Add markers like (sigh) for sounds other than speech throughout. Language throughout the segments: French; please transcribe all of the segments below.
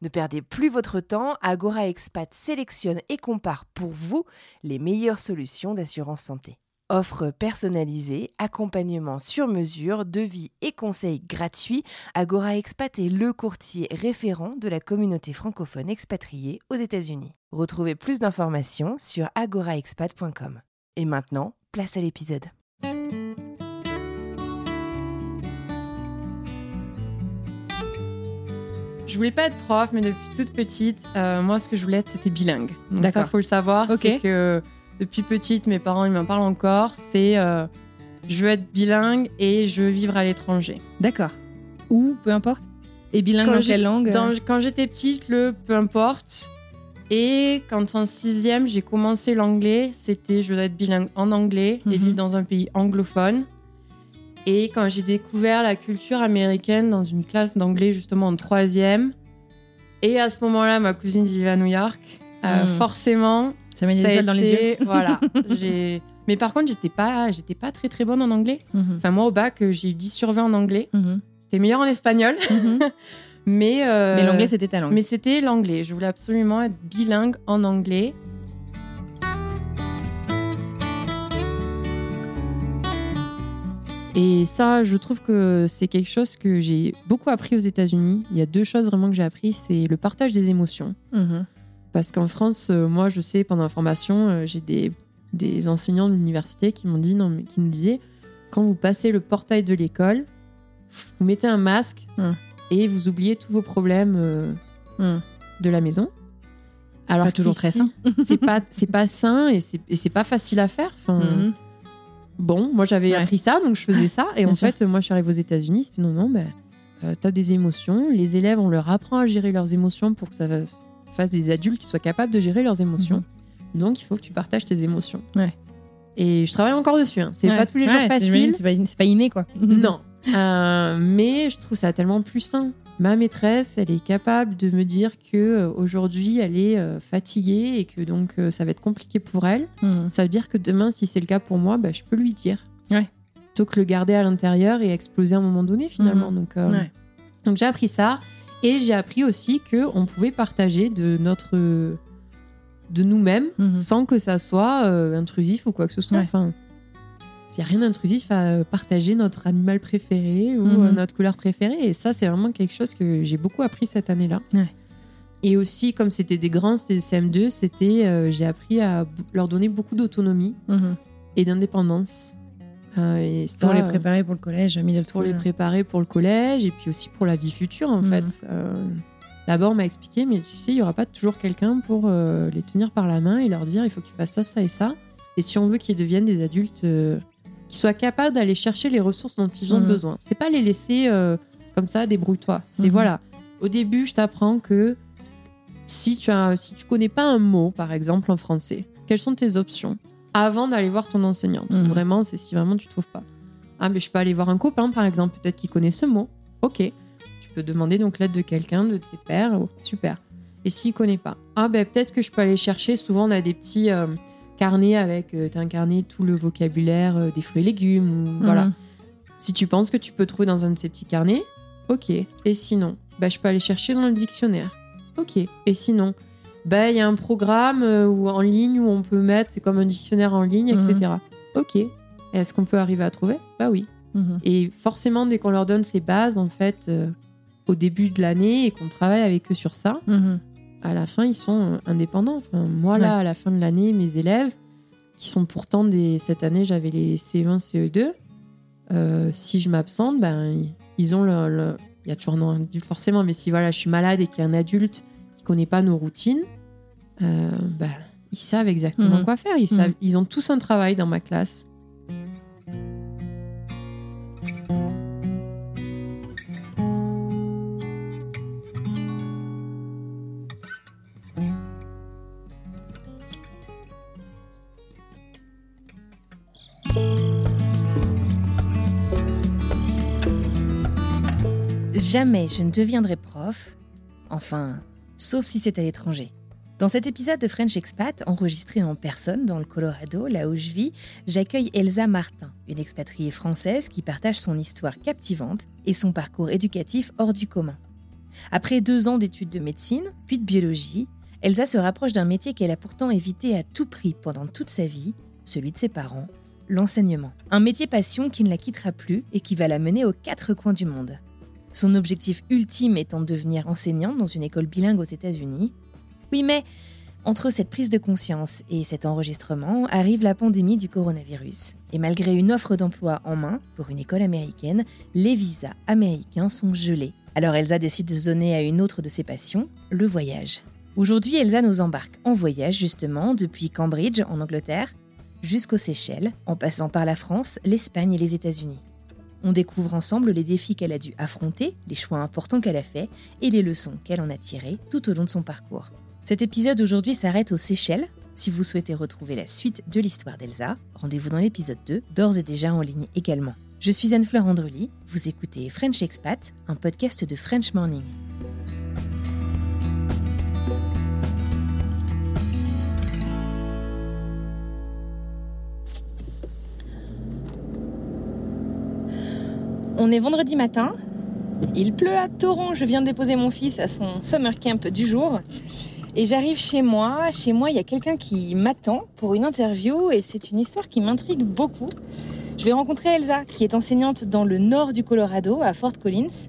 Ne perdez plus votre temps, Agora Expat sélectionne et compare pour vous les meilleures solutions d'assurance santé. Offre personnalisée, accompagnement sur mesure, devis et conseils gratuits, Agora Expat est le courtier référent de la communauté francophone expatriée aux États-Unis. Retrouvez plus d'informations sur agoraexpat.com. Et maintenant, place à l'épisode. Je voulais pas être prof, mais depuis toute petite, euh, moi, ce que je voulais être, c'était bilingue. Donc ça, faut le savoir. Ok. C'est que depuis petite, mes parents, ils m'en parlent encore. C'est euh, je veux être bilingue et je veux vivre à l'étranger. D'accord. Ou, peu importe? Et bilingue Quand dans quelle langue Dans- quand j'étais petite, le peu importe. Et quand en sixième, j'ai commencé l'anglais, c'était je veux être bilingue en anglais et Mhm. vivre dans un pays anglophone. Et quand j'ai découvert la culture américaine dans une classe d'anglais justement en troisième, et à ce moment-là, ma cousine vivait à New York, euh, Mhm. forcément, Ça met des ça a étoiles dans les yeux. (laughs) Voilà. (laughs) Mais par contre, j'étais pas, j'étais pas très très bonne en anglais. Mhm. Enfin, moi au bac, j'ai eu 10 sur 20 en anglais. Mhm. J'étais meilleure en espagnol, Mhm. (laughs) mais euh, Mais l'anglais, c'était ta langue. mais c'était l'anglais. Je voulais absolument être bilingue en anglais. Et ça, je trouve que c'est quelque chose que j'ai beaucoup appris aux États-Unis. Il y a deux choses vraiment que j'ai appris, c'est le partage des émotions. Mhm. Parce qu'en France, euh, moi, je sais, pendant la formation, euh, j'ai des, des enseignants de l'université qui m'ont dit, non, mais qui nous disaient, quand vous passez le portail de l'école, vous mettez un masque Hmm. et vous oubliez tous vos problèmes euh, Mhm. de la maison. Alors Pas toujours très sain. c'est pas, c'est pas sain et c'est, pas facile à faire. Enfin, (laughs) Mhm. Bon, moi j'avais Ouais. appris ça, donc je faisais ça. Et en fait, moi je suis arrivée aux États-Unis, c'était non, non, ben, euh, t'as des émotions. Les élèves, on leur apprend à gérer leurs émotions pour que ça fasse des adultes qui soient capables de gérer leurs émotions. Donc il faut que tu partages tes émotions. Mhm. Ouais. Et je travaille encore dessus. hein. C'est Ouais. pas tous les jours facile. C'est pas, pas inné, quoi. Non. Euh, mais je trouve ça tellement plus sain. Ma maîtresse, elle est capable de me dire que euh, aujourd'hui, elle est euh, fatiguée et que donc euh, ça va être compliqué pour elle. Mhm. Ça veut dire que demain, si c'est le cas pour moi, bah, je peux lui dire. Ouais. Plutôt que le garder à l'intérieur et exploser à un moment donné, finalement. Mhm. Donc, euh, Ouais. donc j'ai appris ça. Et j'ai appris aussi qu'on pouvait partager de notre de nous-mêmes Mhm. sans que ça soit euh, intrusif ou quoi que ce soit. Ouais. Enfin, n'y a rien d'intrusif à euh, partager notre animal préféré ou Mhm. euh, notre couleur préférée. Et ça, c'est vraiment quelque chose que j'ai beaucoup appris cette année-là. Ouais. Et aussi, comme c'était des grands, c'était des CM2, c'était, euh, j'ai appris à leur donner beaucoup d'autonomie Mhm. et d'indépendance. Euh, et ça, Pour les préparer pour le collège, middle pour school. les préparer pour le collège et puis aussi pour la vie future en Mhm. fait. Euh, Là-bas, on m'a expliqué, mais tu sais, il y aura pas toujours quelqu'un pour les tenir par la main et leur dire il faut que tu fasses ça, ça et ça. Et si on veut qu'ils deviennent des adultes euh, qui soient capables d'aller chercher les ressources dont ils ont Mhm. besoin. C'est pas les laisser euh, comme ça, débrouille-toi. C'est Mhm. voilà. Au début, je t'apprends que si tu as, si tu connais pas un mot, par exemple en français, quelles sont tes options avant d'aller voir ton enseignante? Mhm. Vraiment, c'est si vraiment tu trouves pas. Ah, mais je peux aller voir un copain, par exemple, peut-être qu'il connaît ce mot. Ok. Tu peux demander donc l'aide de quelqu'un, de tes pères. Oh, super. Et s'il connaît pas? Ah, ben peut-être que je peux aller chercher. Souvent, on a des petits euh, carnets avec. Euh, T'as un carnet, tout le vocabulaire euh, des fruits et légumes. ou- Voilà. Mhm. Si tu penses que tu peux trouver dans un de ces petits carnets, ok. Et sinon, bah, je peux aller chercher dans le dictionnaire. Ok. Et sinon, bah, il y a un programme euh, où, en ligne où on peut mettre, c'est comme un dictionnaire en ligne, Mhm. etc. Ok. Est-ce qu'on peut arriver à trouver? Bah oui. Mhm. Et forcément, dès qu'on leur donne ces bases, en fait, euh, au début de l'année et qu'on travaille avec eux sur ça, Mhm. À la fin, ils sont euh, indépendants. Enfin, moi, là, Ouais. à la fin de l'année, mes élèves, qui sont pourtant des. Cette année, j'avais les CE1, CE2. euh, si je m'absente, ben, ils- ont le. le- Il y a toujours un adulte, forcément, mais si voilà, je suis malade et qu'il y a un adulte qui connaît pas nos routines, euh, ben, ils savent exactement Mhm. quoi faire. Ils, Mhm. savent, ils ont tous un travail dans ma classe. Jamais je ne deviendrai prof. Enfin, sauf si c'est à l'étranger. Dans cet épisode de French Expat, enregistré en personne dans le Colorado, là où je vis, j'accueille Elsa Martin, une expatriée française qui partage son histoire captivante et son parcours éducatif hors du commun. Après deux ans d'études de médecine, puis de biologie, Elsa se rapproche d'un métier qu'elle a pourtant évité à tout prix pendant toute sa vie, celui de ses parents, l'enseignement. Un métier passion qui ne la quittera plus et qui va la mener aux quatre coins du monde. Son objectif ultime étant de devenir enseignante dans une école bilingue aux États-Unis. Oui, mais entre cette prise de conscience et cet enregistrement arrive la pandémie du coronavirus. Et malgré une offre d'emploi en main pour une école américaine, les visas américains sont gelés. Alors Elsa décide de se donner à une autre de ses passions, le voyage. Aujourd'hui, Elsa nous embarque en voyage justement depuis Cambridge en Angleterre jusqu'aux Seychelles, en passant par la France, l'Espagne et les États-Unis. On découvre ensemble les défis qu'elle a dû affronter, les choix importants qu'elle a faits et les leçons qu'elle en a tirées tout au long de son parcours. Cet épisode aujourd'hui s'arrête aux Seychelles. Si vous souhaitez retrouver la suite de l'histoire d'Elsa, rendez-vous dans l'épisode 2, d'ores et déjà en ligne également. Je suis Anne-Fleur Andrely, vous écoutez French Expat, un podcast de French Morning. On est vendredi matin. Il pleut à torrent. Je viens de déposer mon fils à son summer camp du jour. Et j'arrive chez moi. Chez moi, il y a quelqu'un qui m'attend pour une interview et c'est une histoire qui m'intrigue beaucoup. Je vais rencontrer Elsa, qui est enseignante dans le nord du Colorado, à Fort Collins,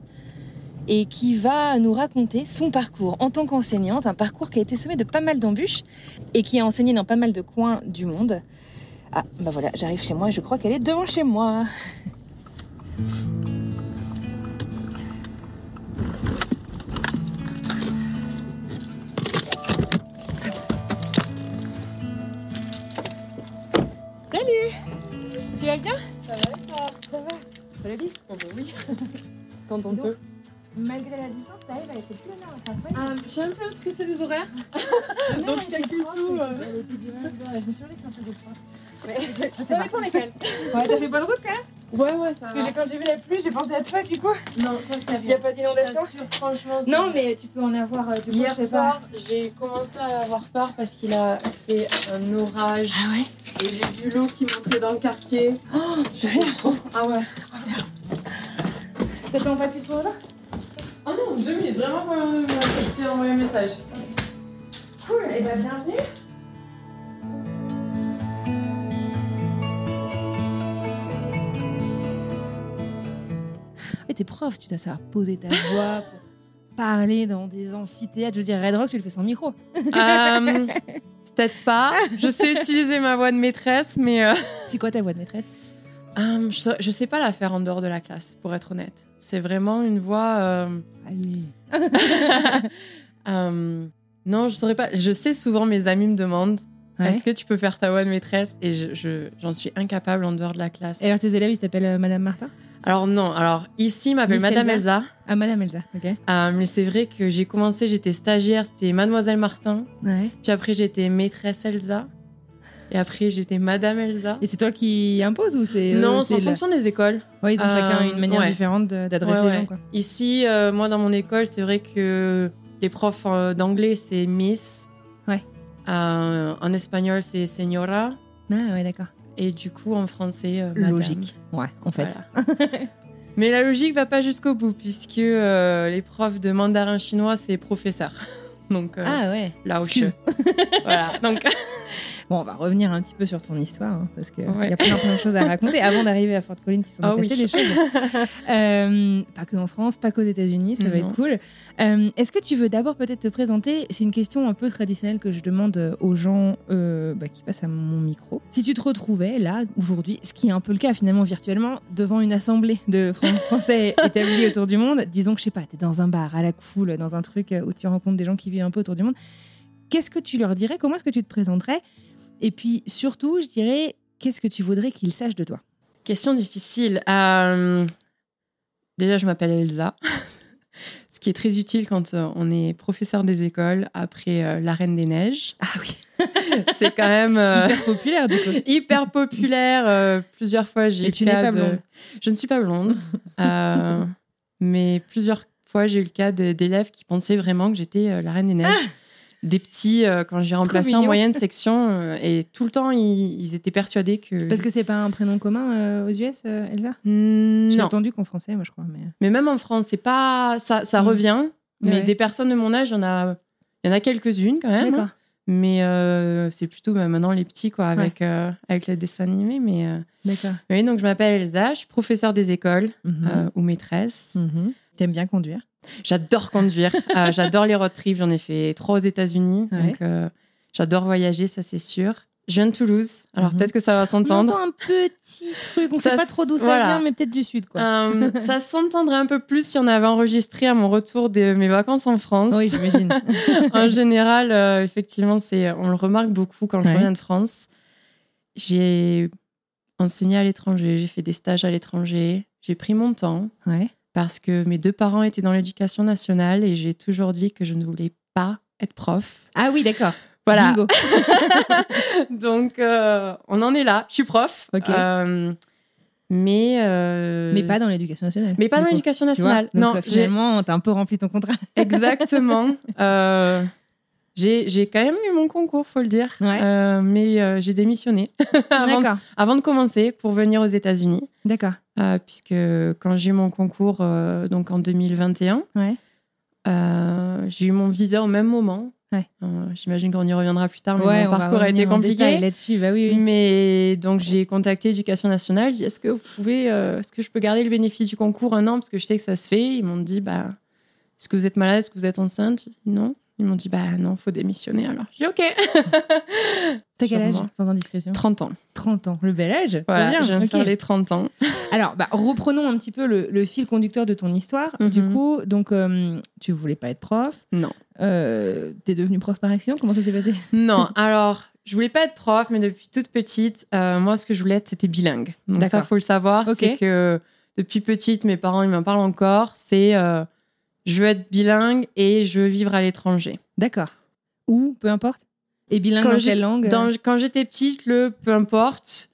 et qui va nous raconter son parcours en tant qu'enseignante, un parcours qui a été semé de pas mal d'embûches et qui a enseigné dans pas mal de coins du monde. Ah, bah voilà, j'arrive chez moi et je crois qu'elle est devant chez moi. Salut Tu vas bien? Ça va toi? Ça va Ça va bien Oh bah oui. (laughs) Quand on peut. Malgré la distance, t'arrives à être plus honneur à ta feuille. Ah, j'ai un peu stressé les horaires. (laughs) Donc je calcule c'est tout, euh. c'est- c'est Je me suis dit que c'est un peu de froid. Ça dépend lesquels. Ouais, t'as fait bonne route quand même Ouais, ouais, ça Parce que j'ai- quand j'ai vu la pluie, j'ai pensé à toi du coup. Non, ça c'est Il n'y a pas d'inondation franchement. Non, mais tu peux en avoir euh, du coup, Hier je sais soir, j'ai commencé à avoir peur parce qu'il a fait un orage Ah ouais et j'ai vu l'eau qui montait dans le quartier. Oh, sérieux Ah ouais. T'attends pas plus pour là Ah non, deux minutes, vraiment quand t'ai envoyé un message. Cool, et bah bienvenue. T'es prof, tu dois savoir poser ta voix pour parler dans des amphithéâtres. Je veux dire, Red Rock, tu le fais sans micro. Euh, Peut-être pas. Je sais utiliser ma voix de maîtresse, mais euh, C'est quoi ta voix de maîtresse? euh, je, sais- je sais pas la faire en dehors de la classe, pour être honnête. C'est vraiment une voix. Allez. (laughs) non, je saurais pas. Je sais souvent mes amis me demandent est-ce que tu peux faire ta voix de maîtresse? Et je- je- j'en suis incapable en dehors de la classe. Et alors tes élèves, ils t'appellent euh, Madame Martin? Alors non, alors ici, m'appelle Madame Elsa. Ah, Madame Elsa, ok. Euh, mais c'est vrai que j'ai commencé, j'étais stagiaire, c'était Mademoiselle Martin. Ouais. Puis après, j'étais maîtresse Elsa. Et après, j'étais Madame Elsa. Et c'est toi qui imposes ou c'est. euh, non, c'est en la- fonction des écoles. Ouais, ils ont chacun Euh, une manière ouais. différente d'adresser Ouais, les gens, quoi. Ici, euh, moi, dans mon école, c'est vrai que les profs euh, d'anglais, c'est Miss. Ouais. Euh, en espagnol, c'est Señora. Ah, ouais, d'accord. Et du coup, en français, euh. Logique. Ouais, en fait. Voilà. (laughs) Mais la logique va pas jusqu'au bout, puisque euh, les profs de mandarin chinois, c'est professeur. (laughs) Donc, euh, Ah, ouais. là où excuse. Voilà. Donc, (laughs) Bon, on va revenir un petit peu sur ton histoire, hein, parce qu'il Ouais. y a plein, plein de choses à raconter. Avant d'arriver à Fort Collins, il s'en passé oui. des choses. (laughs) Euh, pas que en France, pas qu'aux États-Unis, ça va être cool. Euh, Est-ce que tu veux d'abord peut-être te présenter? C'est une question un peu traditionnelle que je demande aux gens euh, bah, qui passent à mon micro. Si tu te retrouvais là, aujourd'hui, ce qui est un peu le cas finalement virtuellement, devant une assemblée de Fran- Français établis autour du monde, disons que je sais pas, tu es dans un bar, à la cool, dans un truc où tu rencontres des gens qui vivent un peu autour du monde, qu'est-ce que tu leur dirais? Comment est-ce que tu te présenterais? Et puis surtout, je dirais, qu'est-ce que tu voudrais qu'ils sachent de toi? Question difficile. Euh, Déjà, je m'appelle Elsa. (laughs) Ce qui est très utile quand euh, on est professeur des écoles après euh, La Reine des Neiges. Ah oui, (laughs) C'est quand même euh, hyper populaire du coup. (laughs) hyper populaire. plusieurs fois, j'ai eu tu le n'es cas pas de- blonde. Je ne suis pas blonde. Mais plusieurs fois, j'ai eu le cas de- d'élèves qui pensaient vraiment que j'étais la reine des neiges. Des petits, euh, quand j'ai remplacé en moyenne section, euh, et tout le temps, ils, ils étaient persuadés que. Parce que c'est pas un prénom commun euh, aux US, Elsa? J'ai entendu qu'en français, moi je crois. Mais... Mais même en France, c'est pas ça, ça Mm. revient. Mais Ouais. des personnes de mon âge, il y en a, y en a quelques-unes quand même. hein. D'accord. Mais c'est plutôt bah, maintenant les petits quoi, avec avec le dessin animé. Mais D'accord. oui, donc je m'appelle Elsa, je suis professeure des écoles Mhm. euh, ou maîtresse. Mhm. T'aimes bien conduire? J'adore conduire, (laughs) euh, j'adore les road trips. J'en ai fait trois aux États-Unis, Ouais. donc euh, j'adore voyager, ça c'est sûr. Je viens de Toulouse, alors Mhm. peut-être que ça va s'entendre. entend un petit truc, on Ça sait pas trop d'où ça voilà. vient, mais peut-être du sud, quoi. Euh, (laughs) ça s'entendrait un peu plus si on avait enregistré à mon retour de mes vacances en France. Oui, j'imagine. (laughs) en général, euh, effectivement, c'est, on le remarque beaucoup quand je reviens de France. J'ai enseigné à l'étranger, j'ai fait des stages à l'étranger, j'ai pris mon temps ouais. Parce que mes deux parents étaient dans l'éducation nationale et j'ai toujours dit que je ne voulais pas être prof. Ah oui, d'accord. Voilà. (laughs) (laughs) Donc, euh, on en est là. Je suis prof. Ok. Euh, mais, euh, Mais pas dans l'éducation nationale. mais pas dans l'éducation nationale. Donc, non, finalement, t'as un peu rempli ton contrat. Exactement. (laughs) J'ai quand même eu mon concours, faut le dire. Ouais. Euh, mais euh, j'ai démissionné (laughs) avant, de commencer pour venir aux États-Unis. D'accord. Euh, puisque quand j'ai eu mon concours, donc en 2021, Ouais. euh, j'ai eu mon visa au même moment. Ouais. J'imagine qu'on y reviendra plus tard, mais mon parcours a été compliqué. là-dessus. Bah oui, oui. Mais donc j'ai contacté Éducation nationale. J'ai dit est-ce que vous pouvez, est-ce que je peux garder le bénéfice du concours un an? Parce que je sais que ça se fait. Ils m'ont dit bah est-ce que vous êtes malade, est-ce que vous êtes enceinte? Non. Ils m'ont dit bah non, faut démissionner alors. J'ai dit ok. (laughs) T'as quel âge, sans indiscrétion 30 ans. 30 ans. Le bel âge. Voilà, bien. je viens de ok. faire les 30 ans. (laughs) Alors, bah, reprenons un petit peu le, le fil conducteur de ton histoire. Mhm. Du coup, donc, euh, tu voulais pas être prof. Non. Euh, T'es devenue prof par accident Comment ça s'est passé? (laughs) Non, alors je voulais pas être prof, mais depuis toute petite, euh, moi ce que je voulais être c'était bilingue. Donc ça faut le savoir, c'est que depuis petite mes parents ils m'en parlent encore, c'est je veux être bilingue et je veux vivre à l'étranger. D'accord. Ou, peu importe. Et bilingue Quand dans quelle langue euh Dans- quand j'étais petite, le peu importe.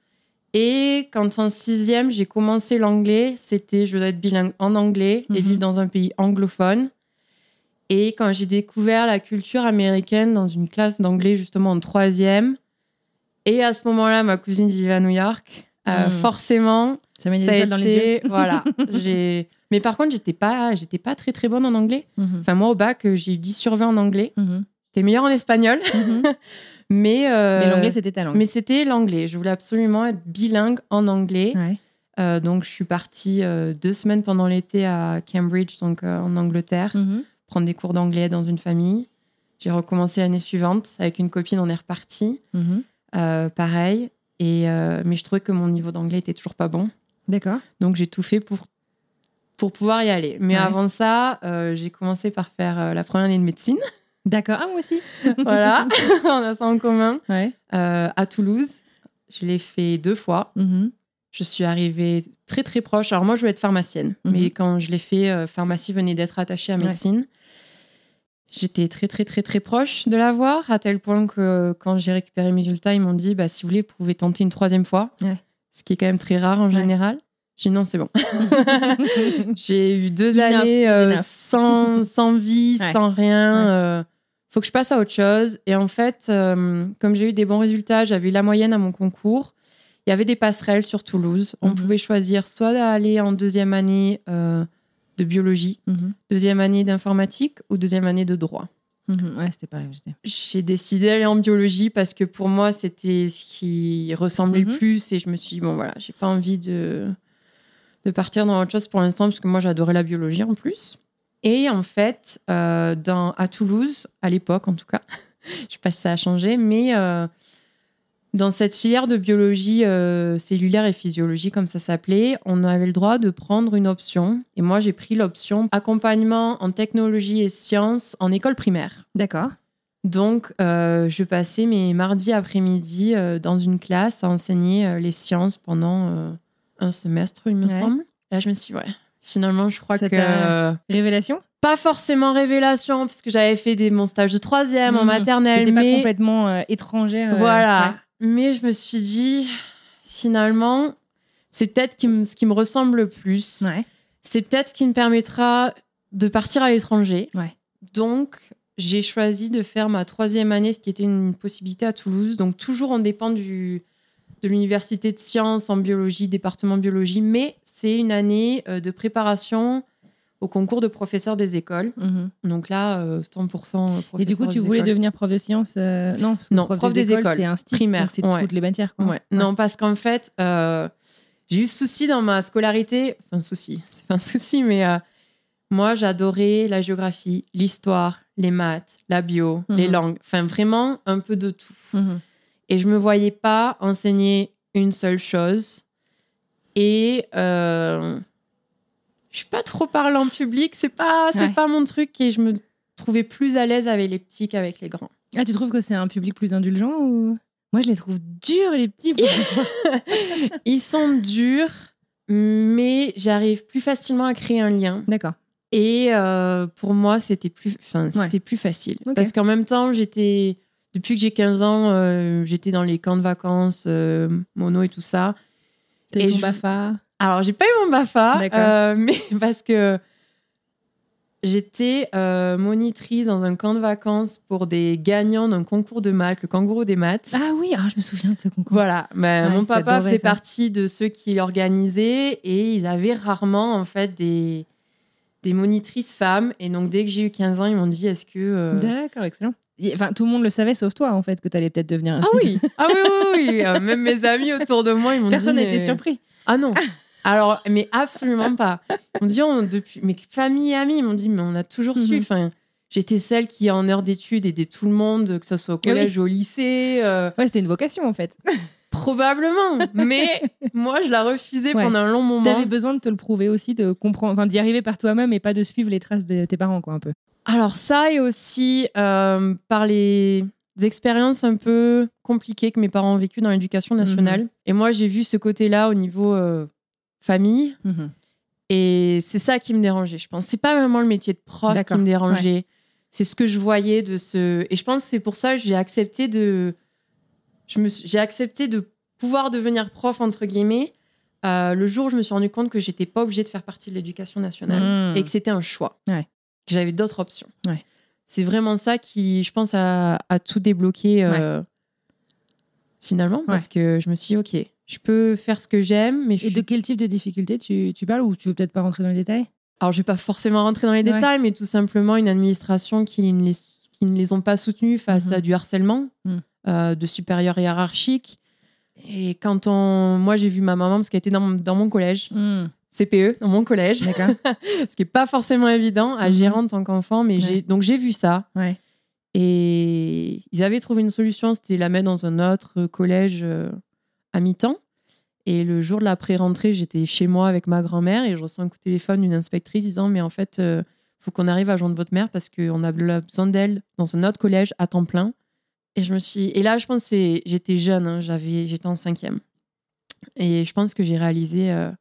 Et quand en sixième j'ai commencé l'anglais, c'était je dois être bilingue en anglais et Mhm. vivre dans un pays anglophone. Et quand j'ai découvert la culture américaine dans une classe d'anglais justement en troisième, et à ce moment-là ma cousine vivait à New York, euh, Mhm. forcément Ça met des ça a étoiles dans les yeux. voilà. (laughs) j'ai mais par contre j'étais pas j'étais pas très très bonne en anglais. Mhm. Enfin moi au bac euh, j'ai eu 10 sur 20 en anglais. Mhm. J'étais meilleure en espagnol, Mhm. (laughs) mais euh, Mais l'anglais, c'était ta langue. mais c'était l'anglais. Je voulais absolument être bilingue en anglais. Ouais. Euh, donc, je suis partie euh, deux semaines pendant l'été à Cambridge, donc en Angleterre, Mhm. prendre des cours d'anglais dans une famille. J'ai recommencé l'année suivante avec une copine, on est reparti. Pareil. Et, mais je trouvais que mon niveau d'anglais était toujours pas bon. D'accord. Donc, j'ai tout fait pour, pour pouvoir y aller. Mais Ouais. avant ça, euh, j'ai commencé par faire euh, la première année de médecine. D'accord. Ah, moi aussi. (laughs) voilà, (laughs) on a ça en commun. Ouais. Euh, à Toulouse. Je l'ai fait deux fois. Mhm. Je suis arrivée très très proche. Alors moi, je voulais être pharmacienne, Mhm. mais quand je l'ai fait, pharmacie venait d'être attachée à Ouais. médecine. J'étais très très très très proche de l'avoir, à tel point que quand j'ai récupéré mes résultats, ils m'ont dit bah, si vous voulez, vous pouvez tenter une troisième fois, ce qui est quand même très rare en général. J'ai dit non, c'est bon. (laughs) j'ai eu deux années euh, sans, sans vie, Ouais. sans rien. Ouais. euh, faut que je passe à autre chose. Et en fait, euh, comme j'ai eu des bons résultats, j'avais eu la moyenne à mon concours. Il y avait des passerelles sur Toulouse. On Mhm. pouvait choisir soit d'aller en deuxième année de biologie, Mhm. deuxième année d'informatique ou deuxième année de droit. Mhm. Ouais, c'était pareil. J'ai décidé d'aller en biologie parce que pour moi, c'était ce qui ressemblait le plus. Et je me suis dit, bon, voilà, j'ai pas envie de, de partir dans autre chose pour l'instant parce que moi, j'adorais la biologie en plus. Et en fait, euh, dans, à Toulouse, à l'époque en tout cas, (laughs) je sais pas si ça a changé, mais euh, dans cette filière de biologie euh, cellulaire et physiologie, comme ça s'appelait, on avait le droit de prendre une option. Et moi, j'ai pris l'option accompagnement en technologie et sciences en école primaire. D'accord. Donc, euh, je passais mes mardis après-midi euh, dans une classe à enseigner les sciences pendant un semestre, il me Ouais. semble. Et là, je me suis dit, ouais, finalement, je crois Ça que. euh, Révélation? pas forcément révélation, parce que j'avais fait des, mon stage de troisième en Mhm. maternelle, pas mais. complètement euh, étrangère. euh, Voilà. Mais je me suis dit, finalement, c'est peut-être qui ce qui me ressemble le plus. Ouais. c'est peut-être ce qui me permettra de partir à l'étranger. Ouais. Donc, j'ai choisi de faire ma troisième année, ce qui était une possibilité à Toulouse. Donc, toujours on dépend du, de l'université de sciences en biologie, département biologie, mais c'est une année euh, de préparation au concours de professeur des écoles. Mhm. Donc là, euh, 100% professeur Et du coup, tu voulais écoles. devenir prof de sciences euh, Non, parce que Non, prof, prof des, des écoles, écoles, c'est un style, primaire, c'est ouais. toutes les matières. Quoi. Ouais. Non, parce qu'en fait, euh, j'ai eu souci dans ma scolarité. Enfin, souci, (laughs) c'est pas un souci, mais moi, j'adorais la géographie, l'histoire, les maths, la bio, les Mhm. langues. Enfin, vraiment un peu de tout. Mhm. Et je me voyais pas enseigner une seule chose. Et euh, je suis pas trop parlant en public. C'est pas, c'est Ouais. pas mon truc. Et je me trouvais plus à l'aise avec les petits qu'avec les grands. Ah, tu trouves que c'est un public plus indulgent ou? Moi, je les trouve durs, les petits. (laughs) Ils sont durs, mais j'arrive plus facilement à créer un lien. D'accord. Et euh, pour moi, c'était plus, enfin, Ouais. c'était plus facile. Parce qu'en même temps, j'étais, depuis que j'ai 15 ans, euh, j'étais dans les camps de vacances, euh, mono et tout ça. T'as eu ton je- BAFA? Alors, j'ai pas eu mon BAFA, euh, (laughs) mais parce que j'étais monitrice dans un camp de vacances pour des gagnants d'un concours de maths, le kangourou des maths. Ah oui, ah, je me souviens de ce concours. Voilà, Ben, Ouais, mon papa faisait ça. partie de ceux qui l'organisaient et ils avaient rarement en fait des, des monitrices femmes. Et donc dès que j'ai eu 15 ans, ils m'ont dit est-ce que... euh, D'accord, excellent. Enfin, tout le monde le savait sauf toi, en fait, que t'allais peut-être devenir Ah oui, ah oui, oui, oui. Euh, même mes amis autour de moi, ils m'ont dit... Personne n'était mais- surpris. Ah non Alors, mais absolument pas. M'ont dit, on- depuis, mes familles et amis, ils m'ont dit, mais on a toujours su. Mhm. Enfin, J'étais celle qui, en heure d'études, aidait tout le monde, que ce soit au Ah oui. collège ou au lycée. euh, Ouais, c'était une vocation, en fait. (laughs) probablement. Mais (laughs) moi, je la refusais Ouais. pendant un long moment. T'avais besoin de te le prouver aussi, de comprendre, enfin, d'y arriver par toi-même et pas de suivre les traces de tes parents, quoi, un peu. Alors ça et aussi euh, par les expériences un peu compliquées que mes parents ont vécues dans l'éducation nationale. Mhm. Et moi, j'ai vu ce côté-là au niveau euh, famille. Mhm. Et c'est ça qui me dérangeait, je pense. C'est pas vraiment le métier de prof qui me dérangeait. C'est ce que je voyais de ce. Et je pense que c'est pour ça que j'ai accepté de. Je me J'ai accepté de pouvoir devenir prof, entre guillemets, euh, le jour où je me suis rendu compte que j'étais pas obligée de faire partie de l'éducation nationale Mhm. et que c'était un choix. Ouais. Que j'avais d'autres options. Ouais. C'est vraiment ça qui, je pense, a, a tout débloqué euh, finalement. Parce que je me suis dit, OK, je peux faire ce que j'aime, mais je Et suis de quel type de difficulté tu, tu parles ou tu veux peut-être pas rentrer dans les détails? Alors, je vais pas forcément rentrer dans les détails, mais tout simplement une administration qui ne les, qui ne les ont pas soutenus face Mhm. à du harcèlement Mhm. euh, de supérieurs hiérarchiques. Et quand on, moi, j'ai vu ma maman parce qu'elle était dans, mon- dans mon collège, CPE, dans mon collège, D'accord. (laughs) ce qui est pas forcément évident à Mhm. gérer en tant qu'enfant, mais Ouais. j'ai donc j'ai vu ça. Ouais. Et ils avaient trouvé une solution, c'était la mettre dans un autre collège euh, à mi-temps. Et le jour de la pré-rentrée, j'étais chez moi avec ma grand-mère et je reçois un coup de téléphone d'une inspectrice disant Mais en fait, il faut qu'on arrive à joindre votre mère parce qu'on a besoin d'elle dans un autre collège à temps plein. Et je me suis. Et là, je pense que j'étais jeune, hein, j'avais, j'étais en cinquième. Et je pense que j'ai réalisé euh,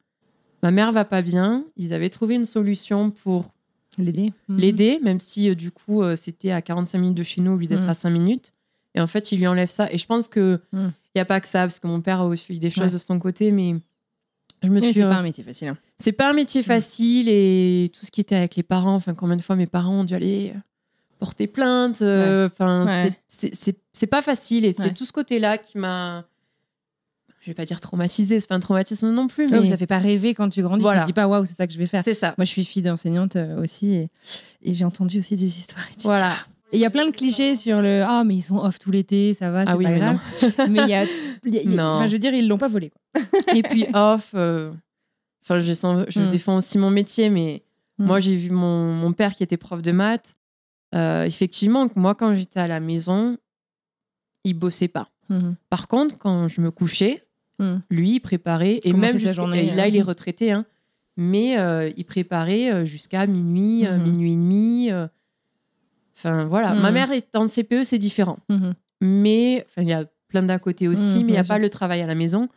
Ma mère va pas bien. Ils avaient trouvé une solution pour L'aider Mhm. l'aider, même si euh, du coup euh, c'était à 45 minutes de chez nous au lieu d'être Mhm. à 5 minutes. Et en fait, il lui enlève ça. Et je pense que il Mhm. y a pas que ça, parce que mon père a aussi eu des choses Ouais. de son côté, mais je me suis. c'est euh, pas un métier facile. hein. c'est pas un métier facile et tout ce qui était avec les parents. Enfin, combien de fois mes parents ont dû aller porter plainte. euh, Enfin, Ouais. c'est- pas facile et c'est tout ce côté-là qui m'a. Je vais pas dire traumatisé, c'est pas un traumatisme non plus, mais mais ça fait pas rêver quand tu grandis. Voilà. Tu te dis pas waouh, c'est ça que je vais faire. c'est ça. Moi, je suis fille d'enseignante euh, aussi et, et j'ai entendu aussi des histoires. Et te dis, Voilà. Et il y a plein de clichés sur le ah mais ils sont off tout l'été, ça va, c'est Ah oui, pas mais grave. mais il y a, y a- il y a- Non. enfin je veux dire ils l'ont pas volé. Quoi. Et puis off, euh, enfin, je, sens- je Mm. défends aussi mon métier, mais Mm. moi, j'ai vu mon, mon père qui était prof de maths. Euh, effectivement, moi, quand j'étais à la maison, il bossait pas. Mhm. Par contre, quand je me couchais, Mm. lui, il préparait, et Comment même sa journée, là, hein. il est retraité, hein, mais euh, il préparait euh, jusqu'à minuit, Mhm. minuit et demi. Enfin, voilà. Mhm. Ma mère est en CPE, c'est différent. Mhm. Mais il y a plein d'à côté aussi, Mhm, mais il n'y a sûr. pas le travail à la maison.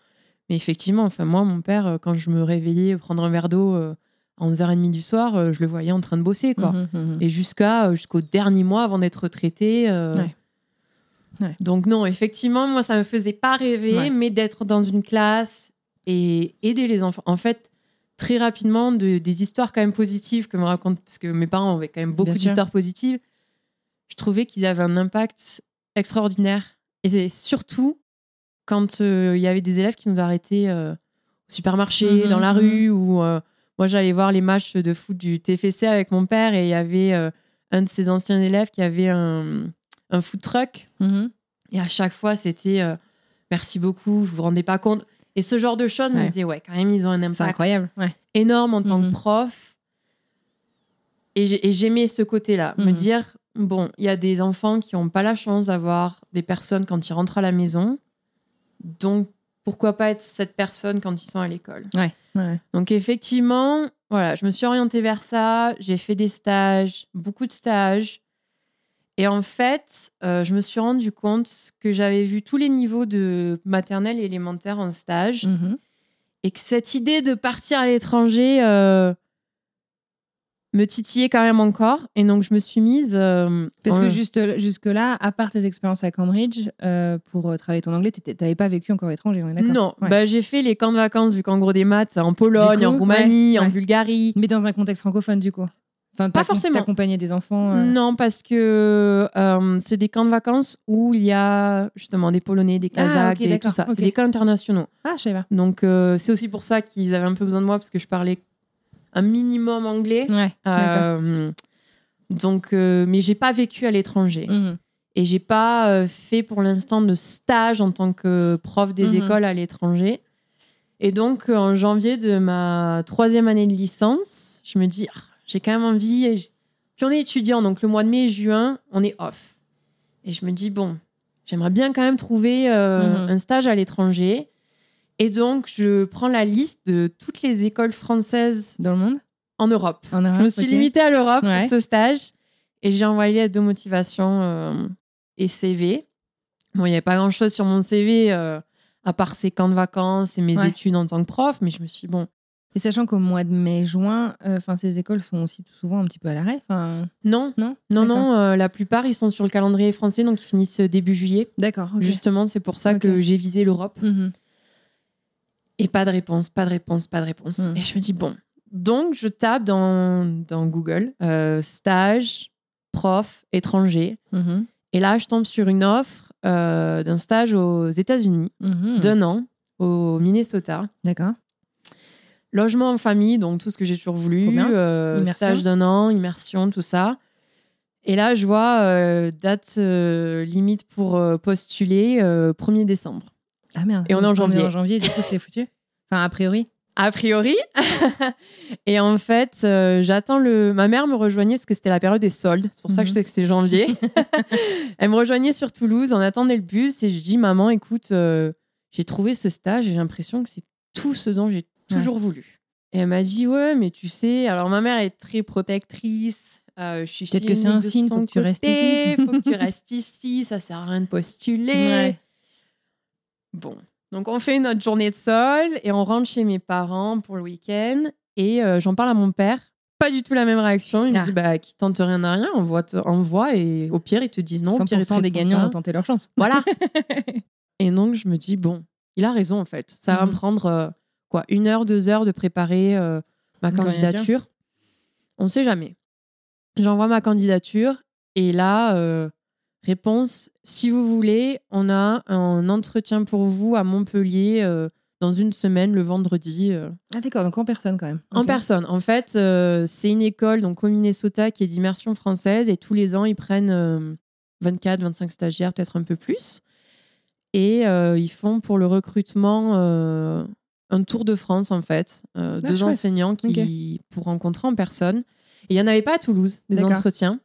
Mais effectivement, enfin, moi, mon père, quand je me réveillais prendre un verre d'eau euh, à 11h30 du soir, euh, je le voyais en train de bosser. Quoi. Mhm, mhm. Et jusqu'à, euh, jusqu'au dernier mois avant d'être retraité. euh, Ouais. Ouais. Donc, non, effectivement, moi, ça me faisait pas rêver, Ouais. mais d'être dans une classe et aider les enfants. En fait, très rapidement de, des histoires quand même positives que me racontent, parce que mes parents avaient quand même beaucoup d'histoires positives. Je trouvais qu'ils avaient un impact extraordinaire. Et c'est surtout quand euh, il y avait des élèves qui nous arrêtaient euh, au supermarché, dans la rue, ou moi j'allais voir les matchs de foot du TFC avec mon père et il y avait euh, un de ses anciens élèves qui avait un, un food truck. Mhm. Et à chaque fois, c'était euh, merci beaucoup, vous vous rendez pas compte. Et ce genre de choses, je me Ouais. disais, ouais, quand même, ils ont un C'est impact incroyable. Ouais. énorme en tant que prof. Et j'ai- et j'aimais ce côté-là, me Mhm. dire, bon, il y a des enfants qui n'ont pas la chance d'avoir des personnes quand ils rentrent à la maison. Donc, pourquoi pas être cette personne quand ils sont à l'école Ouais. ouais. donc effectivement, voilà, je me suis orientée vers ça. J'ai fait des stages, beaucoup de stages. Et en fait, euh, je me suis rendu compte que j'avais vu tous les niveaux de maternelle et élémentaire en stage. Mhm. Et que cette idée de partir à l'étranger euh, me titillait quand même encore. Et donc, je me suis mise... euh, Parce en- que juste jusque-là, à part tes expériences à Cambridge, euh, pour euh, travailler ton anglais, tu n'avais pas vécu encore à l'étranger, on est d'accord Non, Ouais. bah, j'ai fait les camps de vacances du Cangro des maths en Pologne, coup, en Roumanie, ouais, en. Bulgarie. Mais dans un contexte francophone, du coup. Enfin, Pas forcément. T'accompagnais des enfants. euh, Non, parce que euh, c'est des camps de vacances où il y a justement des Polonais, des Ah, Kazakhs et tout ça. C'est des camps internationaux. Ah, je savais pas. Donc euh, c'est aussi pour ça qu'ils avaient un peu besoin de moi parce que je parlais un minimum anglais. Ouais. Euh, donc, euh, mais j'ai pas vécu à l'étranger Mhm. et j'ai pas euh, fait pour l'instant de stage en tant que prof des Mhm. écoles à l'étranger. Et donc euh, en janvier de ma troisième année de licence, je me dis ah, j'ai quand même envie. Et Puis on est étudiant, donc le mois de mai et juin, on est off. Et je me dis bon, j'aimerais bien quand même trouver euh, Mhm. un stage à l'étranger. Et donc je prends la liste de toutes les écoles françaises Dans le monde en Europe. En Europe Je me suis ok. limitée à l'Europe Ouais. pour ce stage et j'ai envoyé lettre de motivation euh, et CV. Bon, il n'y avait pas grand-chose sur mon CV euh, à part ces camps de vacances et mes Ouais. études en tant que prof, mais je me suis dit, bon, Et sachant qu'au mois de mai-juin, enfin ces écoles sont aussi tout souvent un petit peu à l'arrêt. Non, non? Non, non, euh, la plupart, ils sont sur le calendrier français, donc ils finissent début juillet. D'accord. Justement, c'est pour ça que j'ai visé l'Europe. Mhm. Et pas de réponse, pas de réponse, pas de réponse. Mm. Et je me dis, bon. Donc, je tape dans, dans Google euh, stage, prof, étranger. Mhm. Et là, je tombe sur une offre euh, d'un stage aux États-Unis Mhm. d'un an au Minnesota. D'accord. Logement en famille, donc tout ce que j'ai toujours voulu. Euh, stage d'un an, immersion, tout ça. Et là, je vois date limite pour postuler euh, 1er décembre. Ah merde. Et on est en On janvier. est en janvier, du coup, c'est foutu. Enfin, a priori. A priori. (laughs) et en fait, euh, j'attends le. Ma mère me rejoignait parce que c'était la période des soldes. C'est pour ça que je Mhm. sais que c'est janvier. (laughs) Elle me rejoignait sur Toulouse. On attendait le bus et je dis Maman, écoute, euh, j'ai trouvé ce stage et j'ai l'impression que c'est tout ce dont j'ai toujours voulu. Et elle m'a dit Ouais, mais tu sais. Alors, ma mère est très protectrice. Euh, Peut-être que c'est un signe, faut que tu restes ici. faut que tu restes ici. Ça sert à rien de postuler. Ouais. Bon, donc on fait notre journée de sol et on rentre chez mes parents pour le week-end et euh, j'en parle à mon père. Pas du tout la même réaction. Il me Ah. dit bah qui tente rien à rien, envoie, envoie et au pire ils te disent non. Au pire, ils 100% des gagnants ont tenté leur chance. Voilà. (laughs) et donc je me dis bon, il a raison en fait. Ça va Mhm. me prendre euh, quoi une heure, deux heures de préparer euh, ma candidature. On sait jamais. J'envoie ma candidature et là réponse si vous voulez, on a un entretien pour vous à Montpellier euh, dans une semaine le vendredi. euh, Ah d'accord, donc en personne quand même. en Ok. personne. En fait, euh, c'est une école donc au Minnesota qui est d'immersion française et tous les ans ils prennent euh, 24, 25 stagiaires, peut-être un peu plus. Et euh, ils font pour le recrutement euh, un tour de France en fait, Euh, Ah, deux chouette. enseignants qui pour rencontrer en personne. Et il y en avait pas à Toulouse des D'accord. entretiens,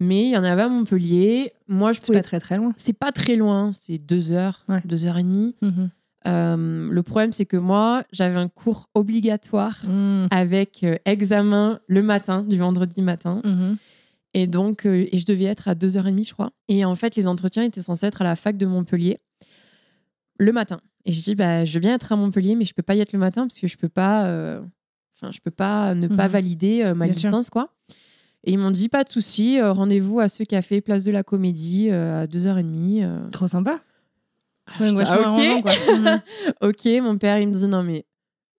mais il y en avait à Montpellier. Moi, je C'est pouvais. pas très très loin. C'est pas très loin, c'est deux heures, Ouais. deux heures et demie. Mhm. Euh, le problème, c'est que moi, j'avais un cours obligatoire Mhm. avec euh, examen le matin, du vendredi matin. Mhm. Et donc, euh, et je devais être à 2h30, je crois. Et en fait, les entretiens étaient censés être à la fac de Montpellier le matin. Et je dis, bah, je veux bien être à Montpellier, mais je peux pas y être le matin parce que je peux pas, enfin, je peux pas ne pas Mhm. valider ma Bien sûr. licence, quoi. Et ils m'ont dit, pas de souci, euh, rendez-vous à ce café, place de la Comédie, euh, à 2h30. euh. Trop sympa. je dis, ah, ok. Mhm. (laughs) Ok, mon père, il me dit non, mais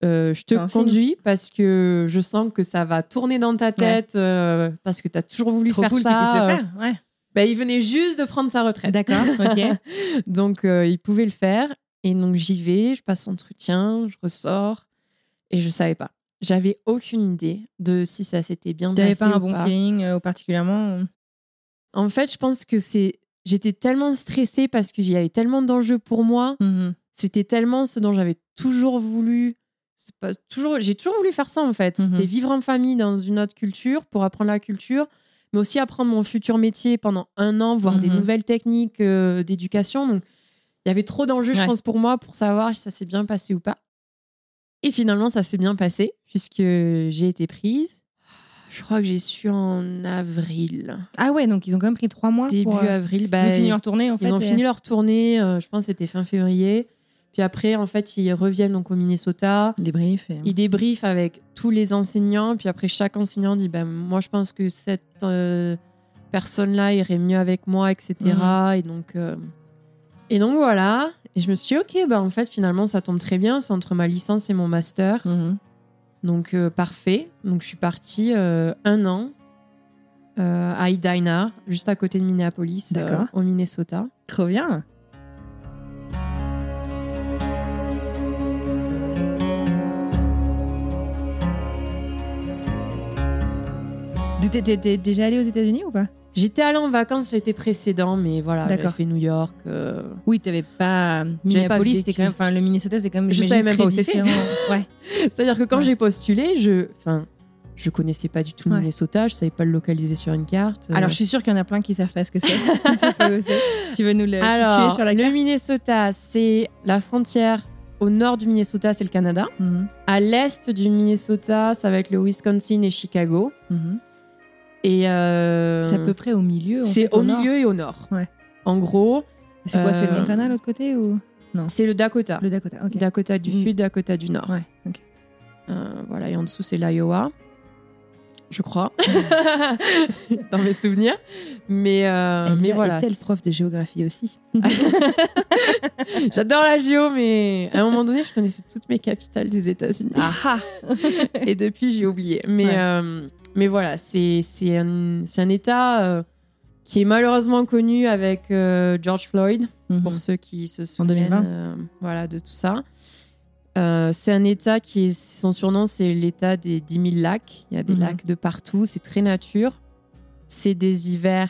euh, je te C'est un film. conduis parce que je sens que ça va tourner dans ta tête, euh, parce que tu as toujours voulu Trop faire cool ça. qu'il puisse le faire. Ouais. Ben, il venait juste de prendre sa retraite. D'accord. Ok. (laughs) donc, euh, il pouvait le faire. Et donc, j'y vais, je passe entretien, je ressors. Et je savais pas. J'avais aucune idée de si ça s'était bien T'avais passé pas un bon pas. feeling euh, particulièrement En fait, je pense que c'est. J'étais tellement stressée parce qu'il y avait tellement d'enjeux pour moi. mhm. C'était tellement ce dont j'avais toujours voulu. c'est pas- toujours, j'ai toujours voulu faire ça en fait. Mhm. C'était vivre en famille dans une autre culture pour apprendre la culture, mais aussi apprendre mon futur métier pendant un an, voir des Mhm. nouvelles techniques euh, d'éducation. Donc, il y avait trop d'enjeux, je pense, pour moi pour savoir si ça s'est bien passé ou pas. Et finalement, ça s'est bien passé puisque j'ai été prise. Je crois que j'ai su en avril, Ah ouais, donc ils ont quand même pris trois mois. début pour, euh, avril. Ils Bah, ont fini leur tournée en fait. ils ont et- fini leur tournée, euh, je pense que c'était fin février. Puis après, en fait, ils reviennent donc au Minnesota. Débrief. et- Ils débriefent avec tous les enseignants. Puis après, chaque enseignant dit ben, Moi, je pense que cette euh, personne-là irait mieux avec moi, etc. Mhm. Et, donc, euh, et donc, voilà. Et je me suis dit Ok, ben, en fait, finalement, ça tombe très bien. C'est entre ma licence et mon master. Mhm. Donc, euh, parfait. Donc, je suis partie euh, un an euh, à Edina, juste à côté de Minneapolis, au Minnesota. Trop bien. T'es déjà allé aux États-Unis ou pas? J'étais allée en vacances l'été précédent, mais voilà, j'avais fait New York. euh, Oui, t'avais pas Minneapolis, c'est quand même, enfin le Minnesota, c'est quand même. Je savais même pas où c'était. (laughs) Ouais. C'est-à-dire que quand Ouais. j'ai postulé, je, enfin, je connaissais pas du tout le Ouais. Minnesota, je savais pas le localiser sur une carte. euh. Alors, je suis sûre qu'il y en a plein qui savent pas ce que c'est. (laughs) Tu veux nous le Alors, situer sur la le carte Minnesota, c'est la frontière au nord du Minnesota, c'est le Canada. Mhm. À l'est du Minnesota, ça va être le Wisconsin et Chicago. Mhm. Et euh, C'est à peu près au milieu. c'est au nord. milieu et au nord. Ouais. En gros, C'est quoi C'est le Euh, Montana l'autre côté ou? C'est le Dakota. le Dakota Ok. Dakota du Mm. Sud, Dakota du Nord. Ouais. Ok. Euh, voilà, et en dessous, c'est l'Iowa, je crois, (laughs) dans mes souvenirs. Mais, euh, mais voilà. est-elle prof de géographie aussi (laughs) J'adore la géo, mais à un moment donné, je connaissais toutes mes capitales des États-Unis. Ah Et depuis, j'ai oublié. Mais, Ouais. Mais voilà, c'est un, un État euh, qui est malheureusement connu avec euh, George Floyd, pour ceux qui se souviennent 2020. euh, voilà, de tout ça. Euh, c'est un État qui, est- son surnom, c'est l'État des 10 000 lacs. Il y a des Mhm. lacs de partout, c'est très nature. C'est des hivers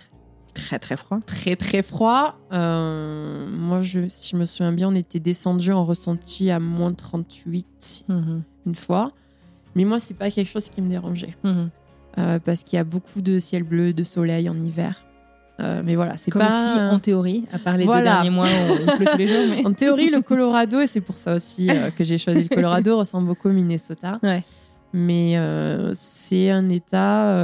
Très très froid. très très froids. Moi, je, si je me souviens bien, on était descendu en ressenti à moins 38 une fois. Mais moi, c'est pas quelque chose qui me dérangeait. Euh, parce qu'il y a beaucoup de ciel bleu, de soleil en hiver. Euh, mais voilà, c'est Comme pas. si, en théorie, à part les Voilà. deux derniers mois où il pleut tous les jours. Mais... (laughs) En théorie, le Colorado, et c'est pour ça aussi euh, que j'ai choisi le Colorado, ressemble beaucoup au Minnesota. Ouais. Mais c'est un état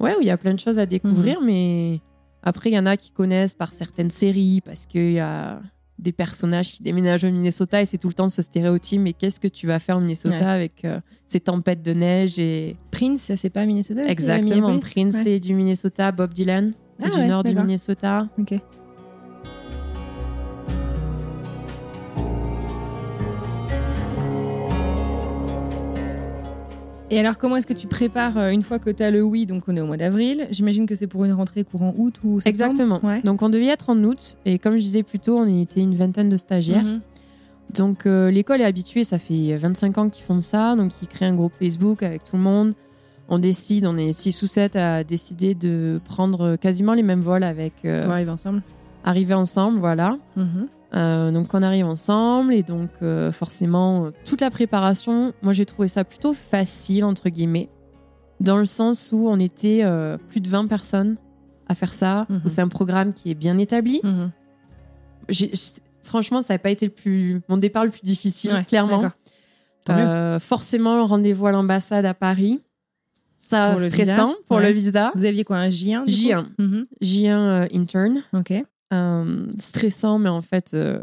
ouais, où il y a plein de choses à découvrir. Mhm. Mais après, il y en a qui connaissent par certaines séries, parce qu'il y a des personnages qui déménagent au Minnesota et c'est tout le temps ce stéréotype. Mais qu'est-ce que tu vas faire au Minnesota Ouais. avec euh, ces tempêtes de neige et Prince, ça c'est pas Minnesota Exactement, Prince Ouais. est du Minnesota, Bob Dylan Ah du ouais, nord du. Minnesota. Ok. Et alors, comment est-ce que tu prépares euh, une fois que tu as le oui Donc, on est au mois d'avril? J'imagine que c'est pour une rentrée courant août ou septembre Exactement. Ouais. Donc on devait y être en août et comme je disais plus tôt, on était une vingtaine de stagiaires. Mhm. Donc euh, l'école est habituée, ça fait 25 ans qu'ils font ça, donc ils créent un groupe Facebook avec tout le monde. On décide, on est 6 ou 7 à décider de prendre quasiment les mêmes vols avec euh, On arrive ensemble. arriver ensemble, voilà. Mhm. Euh, donc on arrive ensemble et donc euh, forcément euh, toute la préparation, moi j'ai trouvé ça plutôt facile entre guillemets, dans le sens où on était euh, plus de 20 personnes à faire ça, où c'est un programme qui est bien établi. Mhm. J- franchement, ça n'a pas été le plus mon départ le plus difficile, Ouais, clairement. Euh, forcément, rendez-vous à l'ambassade à Paris. Ça, Pour le stressant visa, pour ouais. le visa. Vous aviez quoi, un J1 du coup? J1. Mhm. J1 euh, intern. Ok. Euh, stressant, mais en fait, euh,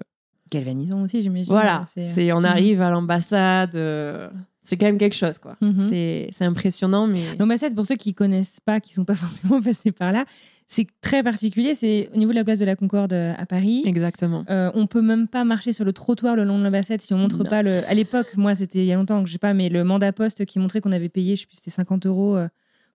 Galvanisant aussi, j'imagine. voilà. C'est- C'est, on Mhm. arrive à l'ambassade. euh, c'est quand même quelque chose, quoi. Mhm. C'est, c'est impressionnant, mais. L'ambassade, pour ceux qui connaissent pas, qui sont pas (laughs) forcément passés par là, c'est très particulier. C'est au niveau de la place de la Concorde euh, à Paris. Exactement. Euh, on peut même pas marcher sur le trottoir le long de l'ambassade si on montre Non. pas le. À l'époque, moi, c'était il y a longtemps que je sais pas, mais le mandat poste qui montrait qu'on avait payé, je sais plus, c'était 50 euros euh,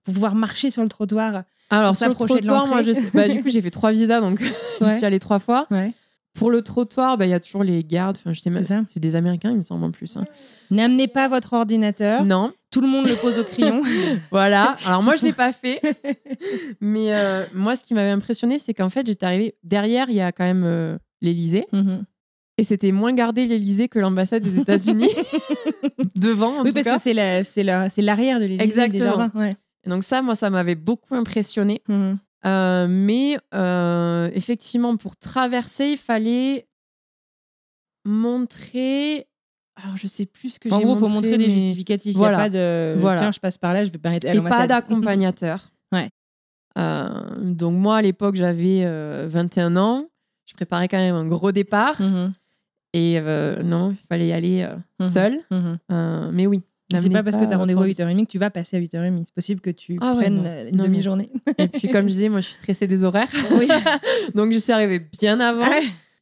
pour pouvoir marcher sur le trottoir. Alors, Pour sur le de trottoir, moi, je sais- bah, du (laughs) coup, j'ai fait trois visas, donc (laughs) Ouais. suis allée trois fois. Ouais. Pour le trottoir, bah, il y a toujours les gardes. Enfin, je sais même, C'est ça. c'est des Américains, il me semble en plus. hein. N'amenez pas votre ordinateur. Non, Tout le monde le pose au crayon. (laughs) voilà. Alors moi, je l'ai pas fait, mais euh, moi, ce qui m'avait impressionné, c'est qu'en fait, j'étais arrivée derrière. Il y a quand même euh, l'Élysée, Mhm. et c'était moins gardé l'Élysée que l'ambassade des États-Unis devant. En Oui, tout parce cas. que c'est la- c'est la- c'est l'arrière de l'Élysée. Exactement. Des jardins. Ouais. Et donc ça, moi, ça m'avait beaucoup impressionné. Mhm. Euh, mais euh, effectivement, pour traverser, il fallait montrer. Alors, je sais plus ce que j'ai En gros, il faut montrer des justificatifs. Il Voilà. n'y a pas de Voilà. tiens, je passe par là, je vais pas arrêter à Et pas l'ambassade. d'accompagnateur. Ouais. Euh, donc, moi, à l'époque, j'avais euh, 21 ans. Je préparais quand même un gros départ. Mhm. Et euh, non, il fallait y aller euh, Mhm. seul. Mhm. Euh, mais oui. C'est pas parce que tu as rendez-vous à votre- 8h30 que tu vas passer à 8h30. C'est possible que tu Ah prennes une demi-journée. Et puis, comme je disais, moi, je suis stressée des horaires. Oui. (laughs) Donc, je suis arrivée bien avant.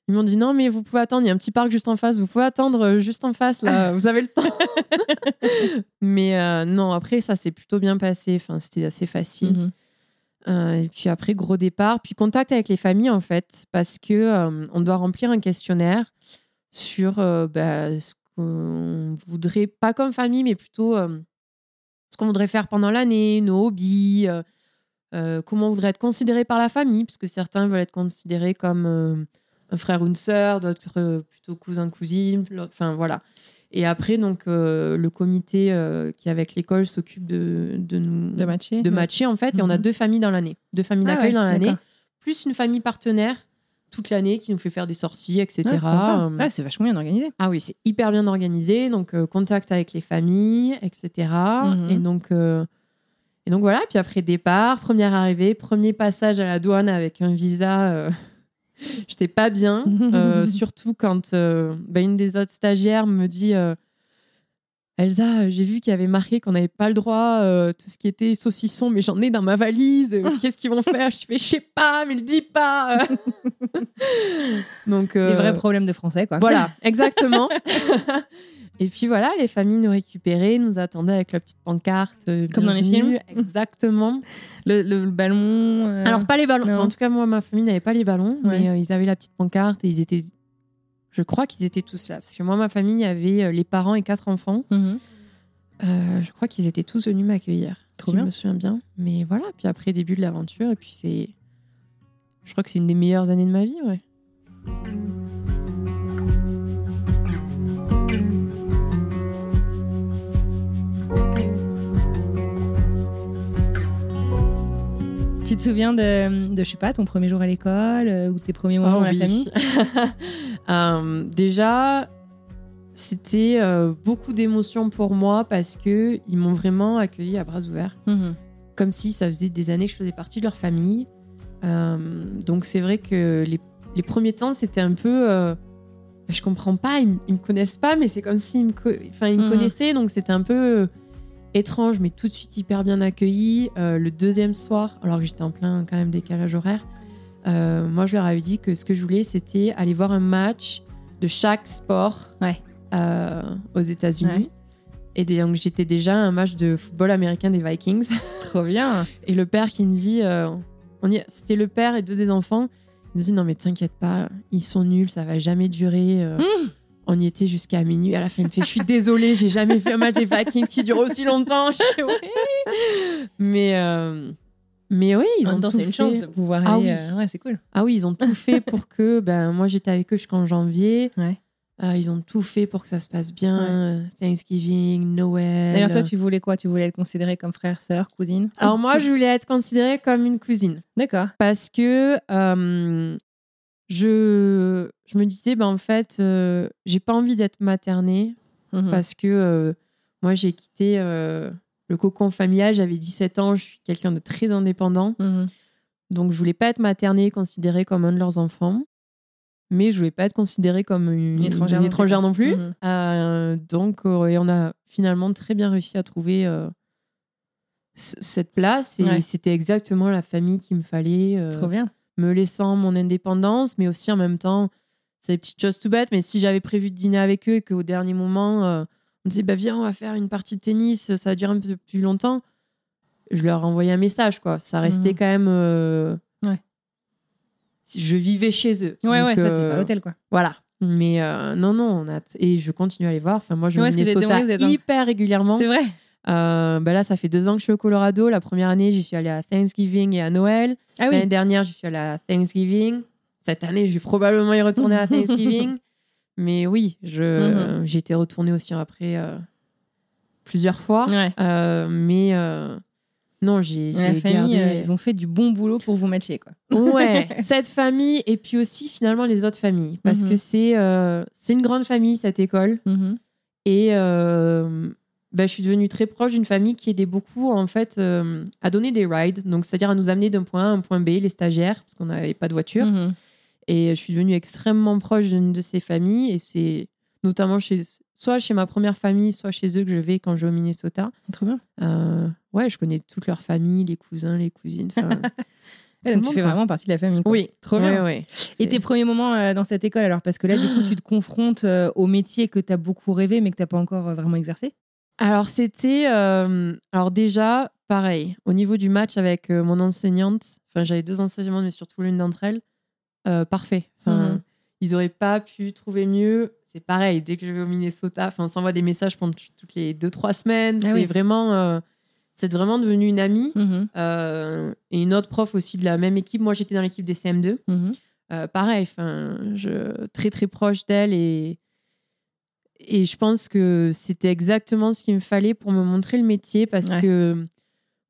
Ils m'ont dit non, mais vous pouvez attendre. Il y a un petit parc juste en face. Vous pouvez attendre euh, juste en face. Là, vous avez le temps. (laughs) mais euh, non, après, ça s'est plutôt bien passé. Enfin, c'était assez facile. Mhm. Euh, et puis après, gros départ. Puis contact avec les familles, en fait, parce que euh, on doit remplir un questionnaire sur bah, ce qu'on voudrait, pas comme famille, mais plutôt euh, ce qu'on voudrait faire pendant l'année, nos hobbies, euh, euh, comment on voudrait être considéré par la famille, puisque certains veulent être considérés comme euh, un frère ou une sœur, d'autres plutôt cousin, cousine, enfin voilà. Et après, donc, le comité qui, avec l'école, s'occupe de, de nous De matcher. de Ouais. matcher en fait et on a Mhm. deux familles dans l'année deux familles Ah d'accueil ouais, dans l'année plus une famille partenaire toute l'année qui nous fait faire des sorties etc Ah, c'est. Euh, Ah, c'est vachement bien organisé. ah oui c'est hyper bien organisé donc euh, contact avec les familles etc Mhm. et donc euh, et donc voilà puis après départ première arrivée premier passage à la douane avec un visa euh, (laughs) j'étais pas bien (laughs) surtout quand bah, une des autres stagiaires me dit Elsa, j'ai vu qu'il y avait marqué qu'on n'avait pas le droit, euh, tout ce qui était saucisson, mais j'en ai dans ma valise. euh, Qu'est-ce qu'ils vont faire? Je fais, je sais pas, mais le dis pas. (laughs) Donc, Des euh, vrais problèmes de français, quoi. voilà, (laughs) exactement. Et puis voilà, les familles nous récupéraient, nous attendaient avec la petite pancarte. euh, Comme dans les films Exactement. Le, le ballon. euh, Alors, pas les ballons. Enfin, en tout cas, moi, ma famille n'avait pas les ballons, Ouais. mais euh, ils avaient la petite pancarte et ils étaient. Je crois qu'ils étaient tous là. Parce que moi, ma famille, avait euh, les parents et quatre enfants. mhm. Euh, je crois qu'ils étaient tous venus m'accueillir. Trop si bien. Je me souviens bien. Mais voilà, puis après, début de l'aventure. Et puis, c'est. Je crois que c'est une des meilleures années de ma vie, ouais. Tu te souviens de, de, je sais pas, ton premier jour à l'école euh, ou tes premiers moments Oh dans la oui. famille? (laughs) Euh, déjà, c'était euh, beaucoup d'émotions pour moi parce que ils m'ont vraiment accueilli à bras ouverts, Mhm. comme si ça faisait des années que je faisais partie de leur famille. Donc c'est vrai que les, les premiers temps, c'était un peu, euh, je comprends pas, ils, me connaissent pas, mais c'est comme s'ils me, co- ils me Mhm. connaissaient, donc c'était un peu étrange, mais tout de suite hyper bien accueilli. Euh, le deuxième soir, alors que j'étais en plein quand même décalage horaire. Euh, moi, je leur avais dit que ce que je voulais, c'était aller voir un match de chaque sport Ouais. euh, aux États-Unis. Ouais. Et donc, j'étais déjà à un match de football américain des Vikings. (laughs) Trop bien. Et le père qui me dit, on y- c'était le père et deux des enfants. Il me dit non mais t'inquiète pas, ils sont nuls, ça va jamais durer. Mmh. On y était jusqu'à minuit. À la fin, il me fait je suis désolée, j'ai jamais vu un match des Vikings qui dure aussi longtemps. Je fais, Ouais. Mais euh, mais oui, ils ont tout c'est une fait. chance de pouvoir Ah aller. oui. euh, Ouais, c'est cool. Ah oui, ils ont tout fait pour que (laughs) ben moi j'étais avec eux jusqu'en janvier. Ouais. Euh, ils ont tout fait pour que ça se passe bien. Thanksgiving, Noël. D'ailleurs, toi, tu voulais quoi? Tu voulais être considérée comme frère, sœur, cousine? Alors moi, je voulais être considérée comme une cousine. D'accord. parce que euh, je, je me disais, ben, en fait, euh, j'ai pas envie d'être maternée Mhm. parce que euh, moi, j'ai quitté euh, le cocon familial, j'avais 17 ans, je suis quelqu'un de très indépendant. Mhm. Donc, je voulais pas être maternée, considérée comme un de leurs enfants. Mais je voulais pas être considérée comme une, Une étrangère une non plus, étrangère non plus. Mhm. Euh, donc, et on a finalement très bien réussi à trouver cette place et Ouais. c'était exactement la famille qu'il me fallait. Trop bien. Me laissant mon indépendance, mais aussi en même temps, c'est des petites choses tout bêtes, mais si j'avais prévu de dîner avec eux et qu'au dernier moment, euh, on me disait, bah viens, on va faire une partie de tennis, ça va durer un peu plus longtemps, je leur envoyais un message, quoi. Ça restait Mhm. quand même... euh, Ouais. Je vivais chez eux. Ouais, Donc, ouais, ça, t'es euh, pas à l'hôtel, quoi. Voilà. Mais euh, non, non, on a... et je continue à les voir. Enfin, moi, je Ouais, te Minnesota hyper régulièrement. C'est vrai. Euh, bah là, ça fait deux ans que je suis au Colorado. La première année, j'y suis allée à Thanksgiving et à Noël. Ah L'année dernière, j'y suis allée à Thanksgiving. Cette année, je vais probablement y retourner à Thanksgiving. (laughs) Mais oui, je, j'ai été retournée aussi après euh, plusieurs fois. Ouais. Euh, mais euh, non, j'ai, La famille, gardé- ils ont fait du bon boulot pour vous matcher, quoi. Ouais, (laughs) cette famille et puis aussi finalement les autres familles. Parce Mhm. que c'est, c'est une grande famille, cette école. Mhm. Et euh, bah, je suis devenue très proche d'une famille qui aidait beaucoup en fait euh, à donner des rides, donc c'est-à-dire à nous amener d'un point A à un point B, les stagiaires, parce qu'on n'avait pas de voiture. Mhm. Et je suis devenue extrêmement proche d'une de ces familles, et c'est notamment chez soit chez ma première famille, soit chez eux que je vais quand je vais au Minnesota. Trop bien. Euh, ouais, je connais toute leur famille, les cousins, les cousines. (laughs) Ouais, donc tu fais quoi. vraiment partie de la famille. quoi. Oui, Trop bien. Ouais. Et tes premiers moments euh, dans cette école, alors? Parce que là, du coup, (gasps) tu te confrontes euh, au métier que tu as beaucoup rêvé, mais que tu n'as pas encore euh, vraiment exercé? Alors, c'était. euh, alors, déjà, pareil, au niveau du match avec euh, mon enseignante, enfin, j'avais deux enseignantes, mais surtout l'une d'entre elles, euh, parfait. Enfin, Mhm. Ils auraient pas pu trouver mieux. C'est pareil, dès que je vais au Minnesota, on s'envoie des messages pendant toutes les deux, trois semaines. Ah c'est oui. vraiment. c'est vraiment devenu une amie. Mhm. Et une autre prof aussi de la même équipe. Moi, j'étais dans l'équipe des CM2. Mhm. Pareil, je très très proche d'elle et et je pense que c'était exactement ce qu'il me fallait pour me montrer le métier parce Ouais. que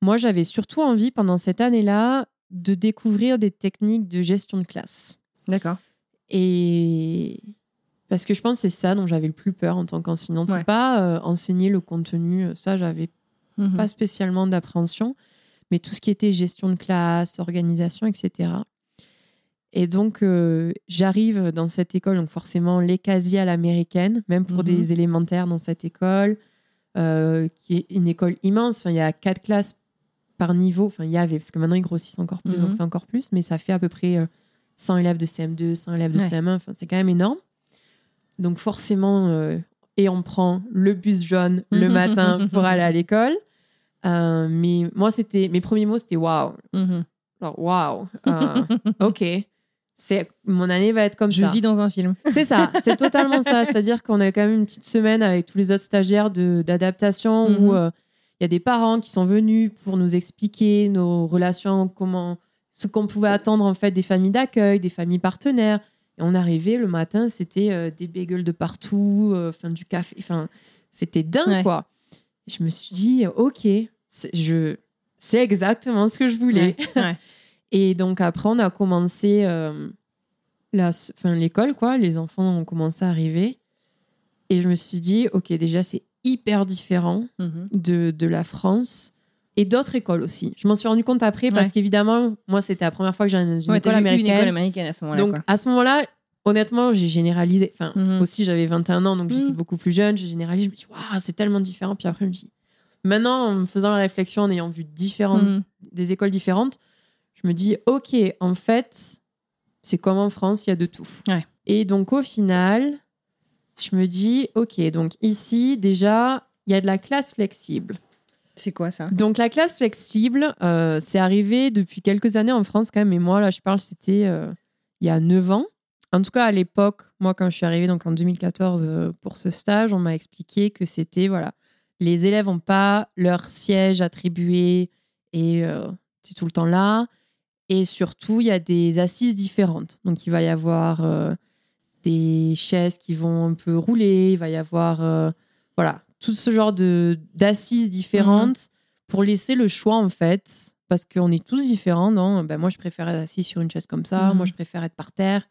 moi j'avais surtout envie pendant cette année-là de découvrir des techniques de gestion de classe D'accord. et parce que je pense que c'est ça dont j'avais le plus peur en tant qu'enseignante, Ouais. c'est pas euh, enseigner le contenu, ça j'avais Mhm. pas spécialement d'appréhension, mais tout ce qui était gestion de classe, organisation, etc. Et donc, euh, j'arrive dans cette école, donc forcément les casiers à l'américaine, même pour Mhm. des élémentaires dans cette école, euh, qui est une école immense. Enfin, il y a quatre classes par niveau. Enfin, il y avait, parce que maintenant ils grossissent encore plus, Mhm. donc c'est encore plus, mais ça fait à peu près euh, 100 élèves de CM2, 100 élèves de Ouais. CM1. Enfin, c'est quand même énorme. Donc, forcément, euh, et on prend le bus jaune le (laughs) matin pour aller à l'école. Euh, mais moi, c'était mes premiers mots, c'était waouh. Mhm. Genre, waouh. Euh, ok. (laughs) C'est mon année va être comme Je ça. vis dans un film. (laughs) C'est ça, c'est totalement ça. C'est-à-dire qu'on a quand même une petite semaine avec tous les autres stagiaires d'adaptation Mhm. où euh, il y a des parents qui sont venus pour nous expliquer nos relations, comment, ce qu'on pouvait attendre en fait des familles d'accueil, des familles partenaires. Et on arrivait le matin, c'était euh, des bagels de partout, euh, enfin du café, enfin c'était dingue Ouais. quoi. Je me suis dit, ok, c'est- je, c'est exactement ce que je voulais. Ouais. Ouais. (laughs) Et donc après, on a commencé euh, l'école, quoi. Les enfants ont commencé à arriver. Et je me suis dit, ok, déjà, c'est hyper différent Mhm. de, de la France et d'autres écoles aussi. Je m'en suis rendu compte après parce qu'évidemment, moi, c'était la première fois que j'allais dans une Ouais, école américaine. Une école américaine à ce moment-là. donc quoi. à ce moment-là, honnêtement, j'ai généralisé. Enfin, Mhm. aussi, j'avais 21 ans, donc j'étais Mhm. beaucoup plus jeune. J'ai généralisé. Je me dis, waouh, c'est tellement différent. Puis après, je me dis, maintenant, en me faisant la réflexion, en ayant vu différentes des écoles différentes, je me dis, OK, en fait, c'est comme en France, il y a de tout. Ouais. Et donc, au final, je me dis, OK, donc ici, déjà, il y a de la classe flexible. C'est quoi ça? Donc, la classe flexible, euh, c'est arrivé depuis quelques années en France quand même. Et moi, là, je parle, c'était euh, il y a 9 ans. En tout cas, à l'époque, moi, quand je suis arrivée donc en 2014 euh, pour ce stage, on m'a expliqué que c'était, voilà, les élèves n'ont pas leur siège attribué et c'est tout le temps là. Et surtout, il y a des assises différentes. Donc, il va y avoir euh, des chaises qui vont un peu rouler, il va y avoir, euh, voilà, tout ce genre de d'assises différentes pour laisser le choix, en fait, parce qu'on est tous différents. Non? Ben, moi, je préfère être assis sur une chaise comme ça, Mhm. moi, je préfère être par terre.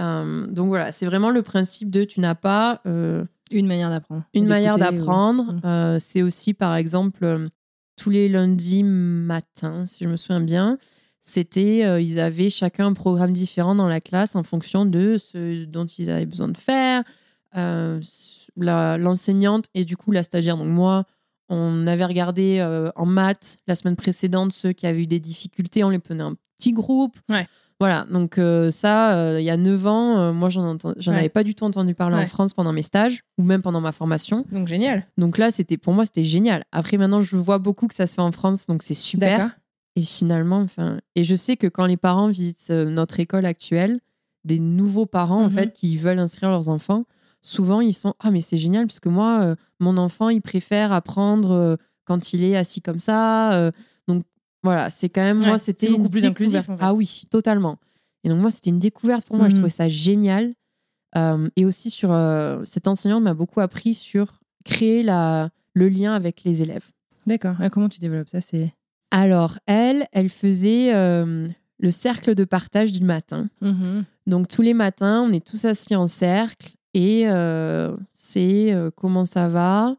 Euh, donc, voilà, c'est vraiment le principe de tu n'as pas. euh, Une manière d'apprendre. une manière d'apprendre. ou- Mhm. C'est aussi, par exemple, tous les lundis matins, si je me souviens bien, c'était, euh, ils avaient chacun un programme différent dans la classe en fonction de ce dont ils avaient besoin de faire. Euh, L'enseignante et du coup la stagiaire, donc moi, On avait regardé euh, en maths la semaine précédente ceux qui avaient eu des difficultés, on les prenait en petit groupe. Ouais. Voilà, donc ça, il y a 9 ans, moi, j'en Ouais. avais pas du tout entendu parler en. France pendant mes stages ou même pendant ma formation. Donc génial. Donc là, c'était pour moi, c'était génial. Après, maintenant, je vois beaucoup que ça se fait en France, donc c'est super. Et finalement, enfin, et je sais que quand les parents visitent euh, notre école actuelle, des nouveaux parents en Mhm. fait qui veulent inscrire leurs enfants, souvent ils sont ah mais c'est génial parce que moi euh, mon enfant il préfère apprendre euh, quand il est assis comme ça. euh, donc voilà, c'est quand même Ouais, moi c'était beaucoup plus inclusif, découverte. en fait. Ah oui, totalement. Et donc moi c'était une découverte pour moi. Je Mhm. trouvais ça génial. Et aussi sur euh, cet enseignant m'a beaucoup appris sur créer la le lien avec les élèves. D'accord. Ah, comment tu développes ça? C'est. Alors, elle, elle faisait euh, le cercle de partage du matin. Mhm. Donc, tous les matins, on est tous assis en cercle et euh, c'est euh, comment ça va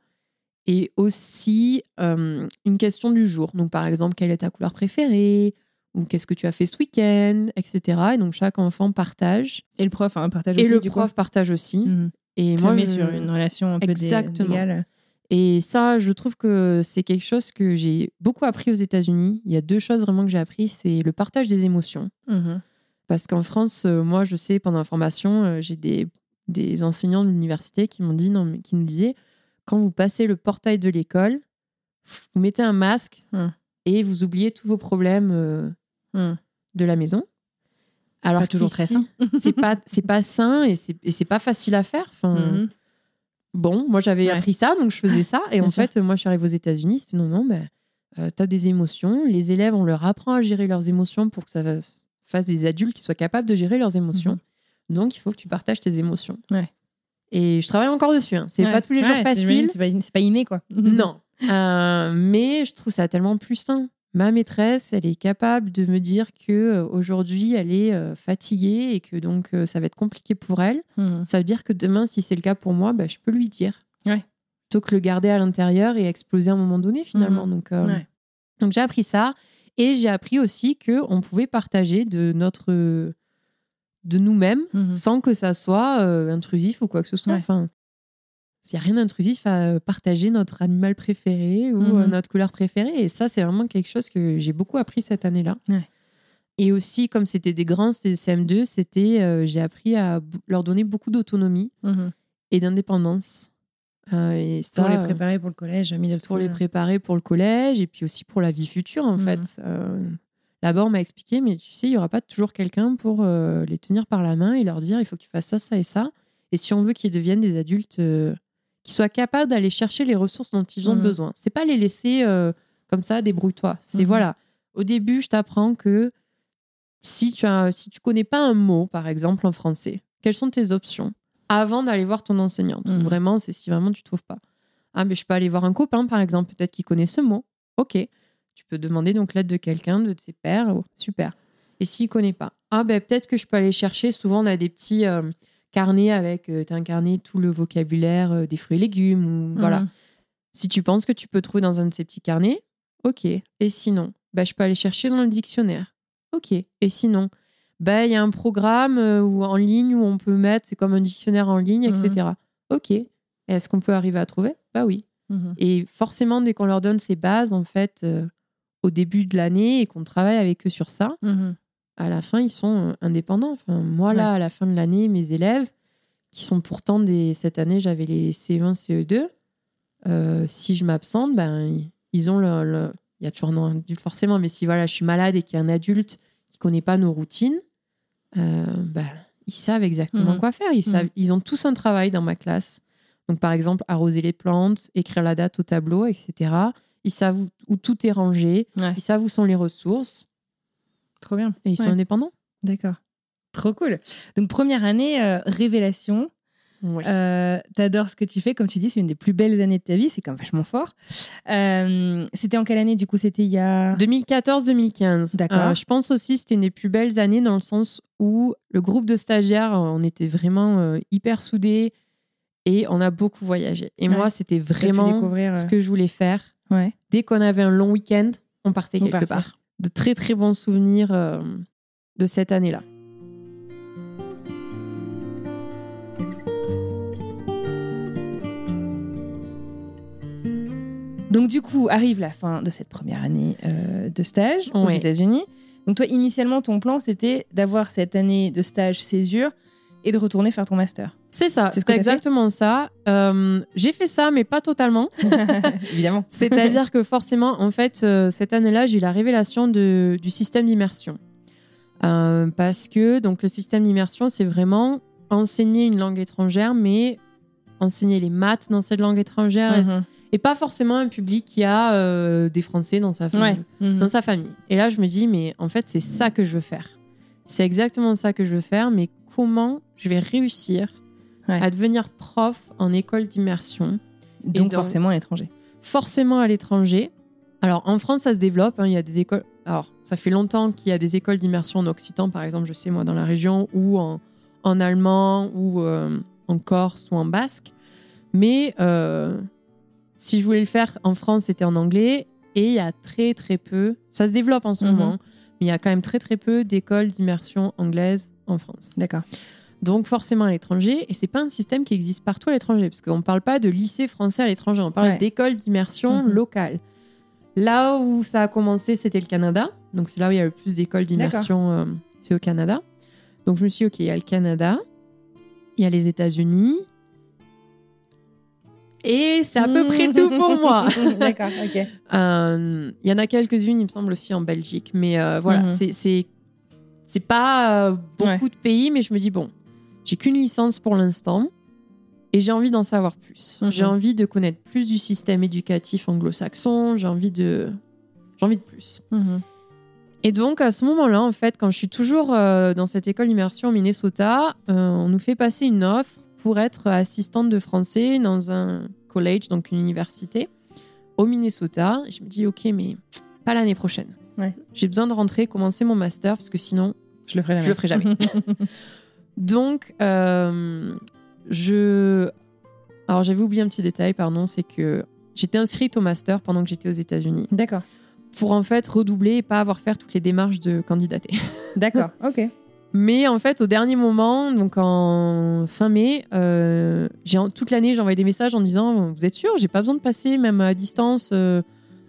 et aussi une question du jour. Donc, par exemple, quelle est ta couleur préférée ou qu'est-ce que tu as fait ce week-end, etc. Et donc, chaque enfant partage Et le prof hein, partage et aussi le du prof partage aussi. Mhm. Et Ça moi, met je- sur une relation un peu dé- Exactement. d'égale. Et ça, je trouve que c'est quelque chose que j'ai beaucoup appris aux États-Unis. Il y a deux choses vraiment que j'ai appris, c'est le partage des émotions. Mhm. Parce qu'en France, euh, moi, je sais, pendant la formation, euh, j'ai des, des enseignants de l'université qui m'ont dit, non, mais qui nous disaient, quand vous passez le portail de l'école, vous mettez un masque Hum. et vous oubliez tous vos problèmes euh, Mhm. de la maison. Alors Pas toujours très sain. c'est pas c'est pas sain et c'est et c'est pas facile à faire. Enfin, Mhm. Bon, moi j'avais Ouais. appris ça, donc je faisais ça. Et Bien en sûr. fait, moi je suis arrivée aux États-Unis, c'était non, non, ben, euh, t'as des émotions. Les élèves, on leur apprend à gérer leurs émotions pour que ça fasse des adultes qui soient capables de gérer leurs émotions. Donc il faut que tu partages tes émotions. Mhm. Ouais. Et je travaille encore dessus. hein. C'est Ouais. pas tous les jours facile. C'est pas, pas inné, quoi. Non. Euh, mais je trouve ça tellement plus sain. Ma maîtresse, elle est capable de me dire que euh, aujourd'hui, elle est euh, fatiguée et que donc euh, ça va être compliqué pour elle. Mhm. Ça veut dire que demain, si c'est le cas pour moi, bah, je peux lui dire. Ouais. Plutôt que le garder à l'intérieur et exploser à un moment donné, finalement. Mhm. Donc, euh, Ouais. donc j'ai appris ça. Et j'ai appris aussi qu'on pouvait partager de notre de nous-mêmes Mhm. sans que ça soit euh, intrusif ou quoi que ce soit. Ouais. Enfin, il n'y a rien d'intrusif à euh, partager notre animal préféré ou Mhm. euh, notre couleur préférée. Et ça, c'est vraiment quelque chose que j'ai beaucoup appris cette année-là. Ouais. Et aussi, comme c'était des grands, c'était des CM2, c'était, euh, j'ai appris à leur donner beaucoup d'autonomie Mhm. et d'indépendance. Euh, et ça, Pour les préparer pour le collège, middle pour school. les préparer pour le collège et puis aussi pour la vie future, en Mhm. fait. Euh, Là-bas, on m'a expliqué, mais tu sais, il n'y aura pas toujours quelqu'un pour les tenir par la main et leur dire il faut que tu fasses ça, ça et ça. Et si on veut qu'ils deviennent des adultes euh, qui soient capables d'aller chercher les ressources dont ils ont Mhm. besoin, c'est pas les laisser euh, comme ça, débrouille-toi. C'est Mhm. voilà. Au début, je t'apprends que si tu as, si tu connais pas un mot, par exemple en français, quelles sont tes options avant d'aller voir ton enseignante? Mhm. Vraiment, c'est si vraiment tu trouves pas. Ah, mais je peux aller voir un copain, par exemple, peut-être qu'il connaît ce mot. Ok. Tu peux demander donc l'aide de quelqu'un, de tes pères. Oh, super. Et s'il connaît pas? Ah, ben peut-être que je peux aller chercher. Souvent, on a des petits euh, carnets avec. tu as un carnet, tout le vocabulaire euh, des fruits et légumes. Ou, Voilà. Mhm. Si tu penses que tu peux trouver dans un de ces petits carnets, ok. Et sinon, bah, je peux aller chercher dans le dictionnaire. Ok. Et sinon, bah, il y a un programme euh, où, en ligne où on peut mettre, c'est comme un dictionnaire en ligne, Mhm. etc. Ok. Est-ce qu'on peut arriver à trouver? Bah oui. Mhm. Et forcément, dès qu'on leur donne ces bases, en fait, euh, au début de l'année et qu'on travaille avec eux sur ça, Mhm. À la fin, ils sont euh, indépendants. Enfin, moi, là, Ouais. à la fin de l'année, mes élèves, qui sont pourtant des. Cette année, j'avais les CE1, CE2. euh, si je m'absente, ben, ils- ont le. le- Il y a toujours un adulte, forcément, mais si voilà, je suis malade et qu'il y a un adulte qui connaît pas nos routines, euh, ben, ils savent exactement Mhm. quoi faire. Ils, savent, Mhm. ils ont tous un travail dans ma classe. Donc, par exemple, arroser les plantes, écrire la date au tableau, etc. Ils savent où, où tout est rangé. Ouais. Ils savent où sont les ressources. Trop bien. Et ils sont Ouais. indépendants. D'accord. Trop cool. Donc, première année, euh, révélation. Oui. Euh, T'adores ce que tu fais. Comme tu dis, c'est une des plus belles années de ta vie. C'est quand même vachement fort. Euh, C'était en quelle année, du coup? C'était il y a. 2014-2015. D'accord. Euh, je pense aussi que c'était une des plus belles années dans le sens où le groupe de stagiaires, on était vraiment hyper soudés et on a beaucoup voyagé. Et Ouais. moi, c'était vraiment découvrir, ce que je voulais faire. Ouais. Dès qu'on avait un long week-end, on partait quelque part. De très très bons souvenirs euh, de cette année-là. Donc du coup, arrive la fin de cette première année euh, de stage aux Ouais. États-Unis. Donc toi, initialement, ton plan, c'était d'avoir cette année de stage césure et de retourner faire ton master. C'est ça, C'est ce exactement ça. Euh, j'ai fait ça, mais pas totalement. (laughs) Évidemment. C'est-à-dire que forcément, en fait, euh, cette année-là, j'ai eu la révélation de- du système d'immersion. Euh, parce que donc le système d'immersion, c'est vraiment enseigner une langue étrangère, mais enseigner les maths dans cette langue étrangère et- Mhm. et, pas forcément un public qui a des Français dans sa famille. Ouais. Mhm. dans sa famille. Et là, je me dis, mais en fait, c'est ça que je veux faire. C'est exactement ça que je veux faire, mais comment je vais réussir Ouais. à devenir prof en école d'immersion, Donc dans- forcément à l'étranger. forcément à l'étranger. Alors, en France, ça se développe. hein, il y a des écoles. Alors, ça fait longtemps qu'il y a des écoles d'immersion en occitan, par exemple, je sais, moi, dans la région, ou en, en allemand, ou euh, en corse, ou en basque. Mais euh, si je voulais le faire en France, c'était en anglais. Et il y a très, très peu. Ça se développe en ce Mhm. moment, mais il y a quand même très, très peu d'écoles d'immersion anglaise en France. D'accord. Donc forcément à l'étranger, et c'est pas un système qui existe partout à l'étranger, parce qu'on ne parle pas de lycée français à l'étranger, on parle Ouais. d'école d'immersion Mhm. locale. Là où ça a commencé, c'était le Canada, donc c'est là où il y a le plus d'écoles d'immersion, euh, c'est au Canada. Donc je me suis dit, ok, il y a le Canada, il y a les États-Unis, et c'est à peu près tout pour moi. (laughs) D'accord, ok. (laughs) Euh, Il y en a quelques-unes, il me semble aussi en Belgique, mais euh, voilà, Mhm. c'est pas beaucoup de pays, mais je me dis bon, j'ai qu'une licence pour l'instant et j'ai envie d'en savoir plus. Mhm. J'ai envie de connaître plus du système éducatif anglo-saxon. J'ai envie de j'ai envie de plus. Mhm. Et donc à ce moment-là, en fait, quand je suis toujours euh, dans cette école d'immersion au Minnesota, euh, on nous fait passer une offre pour être assistante de français dans un college, donc une université, au Minnesota. Et je me dis, ok, mais pas l'année prochaine. Ouais. J'ai besoin de rentrer, commencer mon master, parce que sinon, Je le ferai jamais. je le ferai jamais. (laughs) donc, euh, je. Alors, j'avais oublié un petit détail, pardon, c'est que j'étais inscrite au master pendant que j'étais aux États-Unis D'accord. pour en fait redoubler et pas avoir faire toutes les démarches de candidater. (laughs) D'accord. Ok. Mais en fait, au dernier moment, donc en fin mai, euh, j'ai toute l'année, j'ai envoyé des messages en disant Vous êtes sûr J'ai pas besoin de passer, même à distance, euh,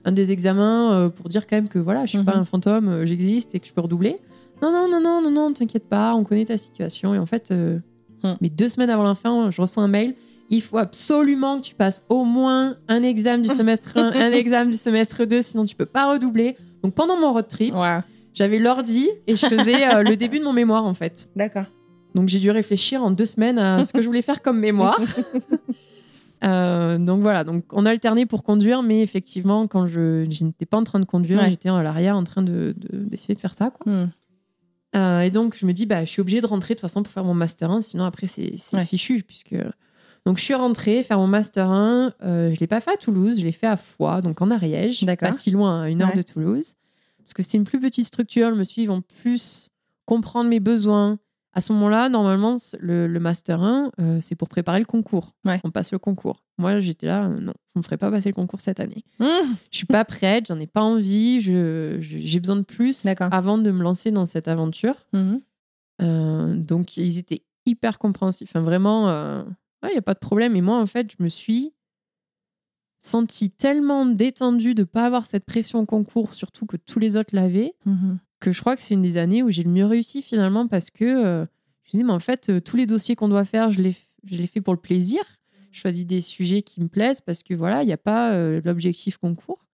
un des examens euh, pour dire quand même que voilà, je suis pas Mhm. un fantôme, j'existe et que je peux redoubler. Non, non, non, non, non, non, t'inquiète pas, on connaît ta situation. Et en fait, euh, Mhm. mais deux semaines avant la fin, je reçois un mail. Il faut absolument que tu passes au moins un examen du semestre 1, un examen du semestre 2, sinon tu peux pas redoubler. Donc pendant mon road trip, j'avais l'ordi et je faisais euh, le début de mon mémoire en fait. D'accord. Donc j'ai dû réfléchir en deux semaines à ce que je voulais faire comme mémoire. (laughs) Euh, donc voilà, donc on a alterné pour conduire, mais effectivement, quand je, je n'étais pas en train de conduire, Ouais. j'étais à l'arrière en train de- de- d'essayer de, faire ça. Quoi. Hmm. Euh, et donc je me dis, bah, je suis obligée de rentrer de toute façon pour faire mon master 1, sinon après c'est Ouais. fichu. Puisque... Donc je suis rentrée faire mon master 1, euh, je ne l'ai pas fait à Toulouse, je l'ai fait à Foix, donc en Ariège, pas si loin, à une heure Ouais. de Toulouse. Parce que c'était une plus petite structure, je me suis dit, ils vont plus comprendre mes besoins. À ce moment-là, normalement, le, le Master 1, euh, c'est pour préparer le concours. Ouais. On passe le concours. Moi, j'étais là, euh, non, on ne me ferait pas passer le concours cette année. Hmm. Je suis pas prête, j'en ai pas envie, je- je- j'ai besoin de plus avant de me lancer dans cette aventure. Mhm. Euh, donc, ils étaient hyper compréhensifs. Enfin, vraiment, il n'y a pas de problème. Et moi, en fait, je me suis sentie tellement détendue de pas avoir cette pression au concours, surtout que tous les autres l'avaient, Mhm. Que je crois que c'est une des années où j'ai le mieux réussi finalement parce que euh, je me dis, mais en fait, euh, tous les dossiers qu'on doit faire, je les, fais pour le plaisir. Je choisis des sujets qui me plaisent parce que voilà, il n'y a pas euh, l'objectif concours.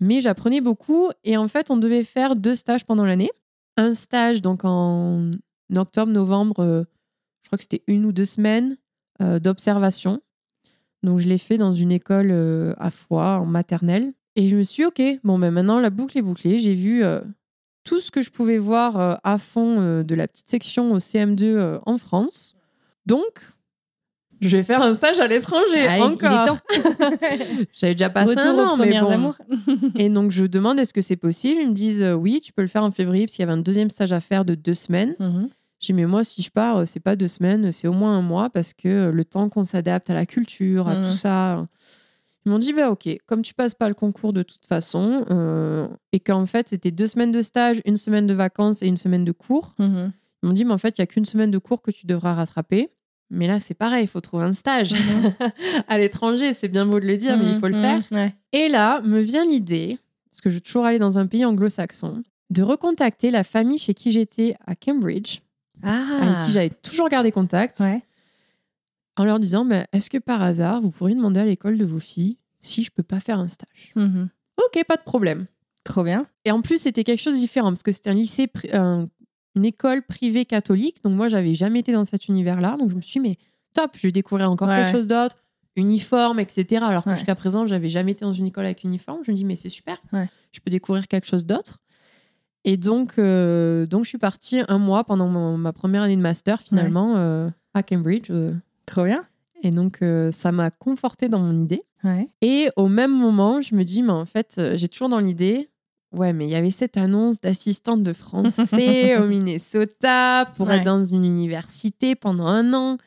Mais j'apprenais beaucoup et en fait, on devait faire deux stages pendant l'année. Un stage donc en octobre, novembre, euh, je crois que c'était une ou deux semaines d'observation. Donc je l'ai fait dans une école à Foix, en maternelle. Et je me suis dit, ok, bon, ben maintenant la boucle est bouclée. J'ai vu tout ce que je pouvais voir euh, à fond euh, de la petite section au CM2 euh, en France. Donc, je vais faire un stage à l'étranger est encore. (laughs) J'avais déjà passé Retour un an, mais bon. amours. (laughs) Et donc, je demande est-ce que c'est possible? Ils me disent euh, oui, tu peux le faire en février, parce qu'il y avait un deuxième stage à faire de deux semaines. Mhm. J'ai dit, mais moi, si je pars, c'est pas deux semaines, c'est au moins un mois, parce que le temps qu'on s'adapte à la culture, à Mhm. tout ça. Ils m'ont dit, bah ok, comme tu passes pas le concours de toute façon, euh, et qu'en fait, c'était deux semaines de stage, une semaine de vacances et une semaine de cours. Mhm. Ils m'ont dit, mais en fait, il y a qu'une semaine de cours que tu devras rattraper. Mais là, c'est pareil, il faut trouver un stage. (laughs) à l'étranger, c'est bien beau de le dire, mais il faut le Mhm, faire. ouais. Et là, me vient l'idée, parce que je veux toujours aller dans un pays anglo-saxon, de recontacter la famille chez qui j'étais à Cambridge, avec Ah, qui j'avais toujours gardé contact, ouais. En leur disant bah, Est-ce que par hasard, vous pourriez demander à l'école de vos filles si je peux pas faire un stage? Mhm. Ok, pas de problème. Trop bien. Et en plus, c'était quelque chose de différent parce que c'était un lycée, une école privée catholique. Donc moi, j'avais jamais été dans cet univers-là. Donc je me suis dit, mais top, je vais découvrir encore Ouais. quelque chose d'autre, uniforme, etc. Alors que Ouais. jusqu'à présent, j'avais jamais été dans une école avec uniforme. Je me dis, mais c'est super, Ouais. je peux découvrir quelque chose d'autre. Et donc, euh, donc, je suis partie un mois pendant ma première année de master, finalement, euh, à Cambridge. Trop bien. et donc, euh, ça m'a confortée dans mon idée. Ouais. Et au même moment, je me dis, mais en fait, euh, j'ai toujours dans l'idée, ouais, mais il y avait cette annonce d'assistante de français (laughs) au Minnesota pour Ouais. être dans une université pendant un an.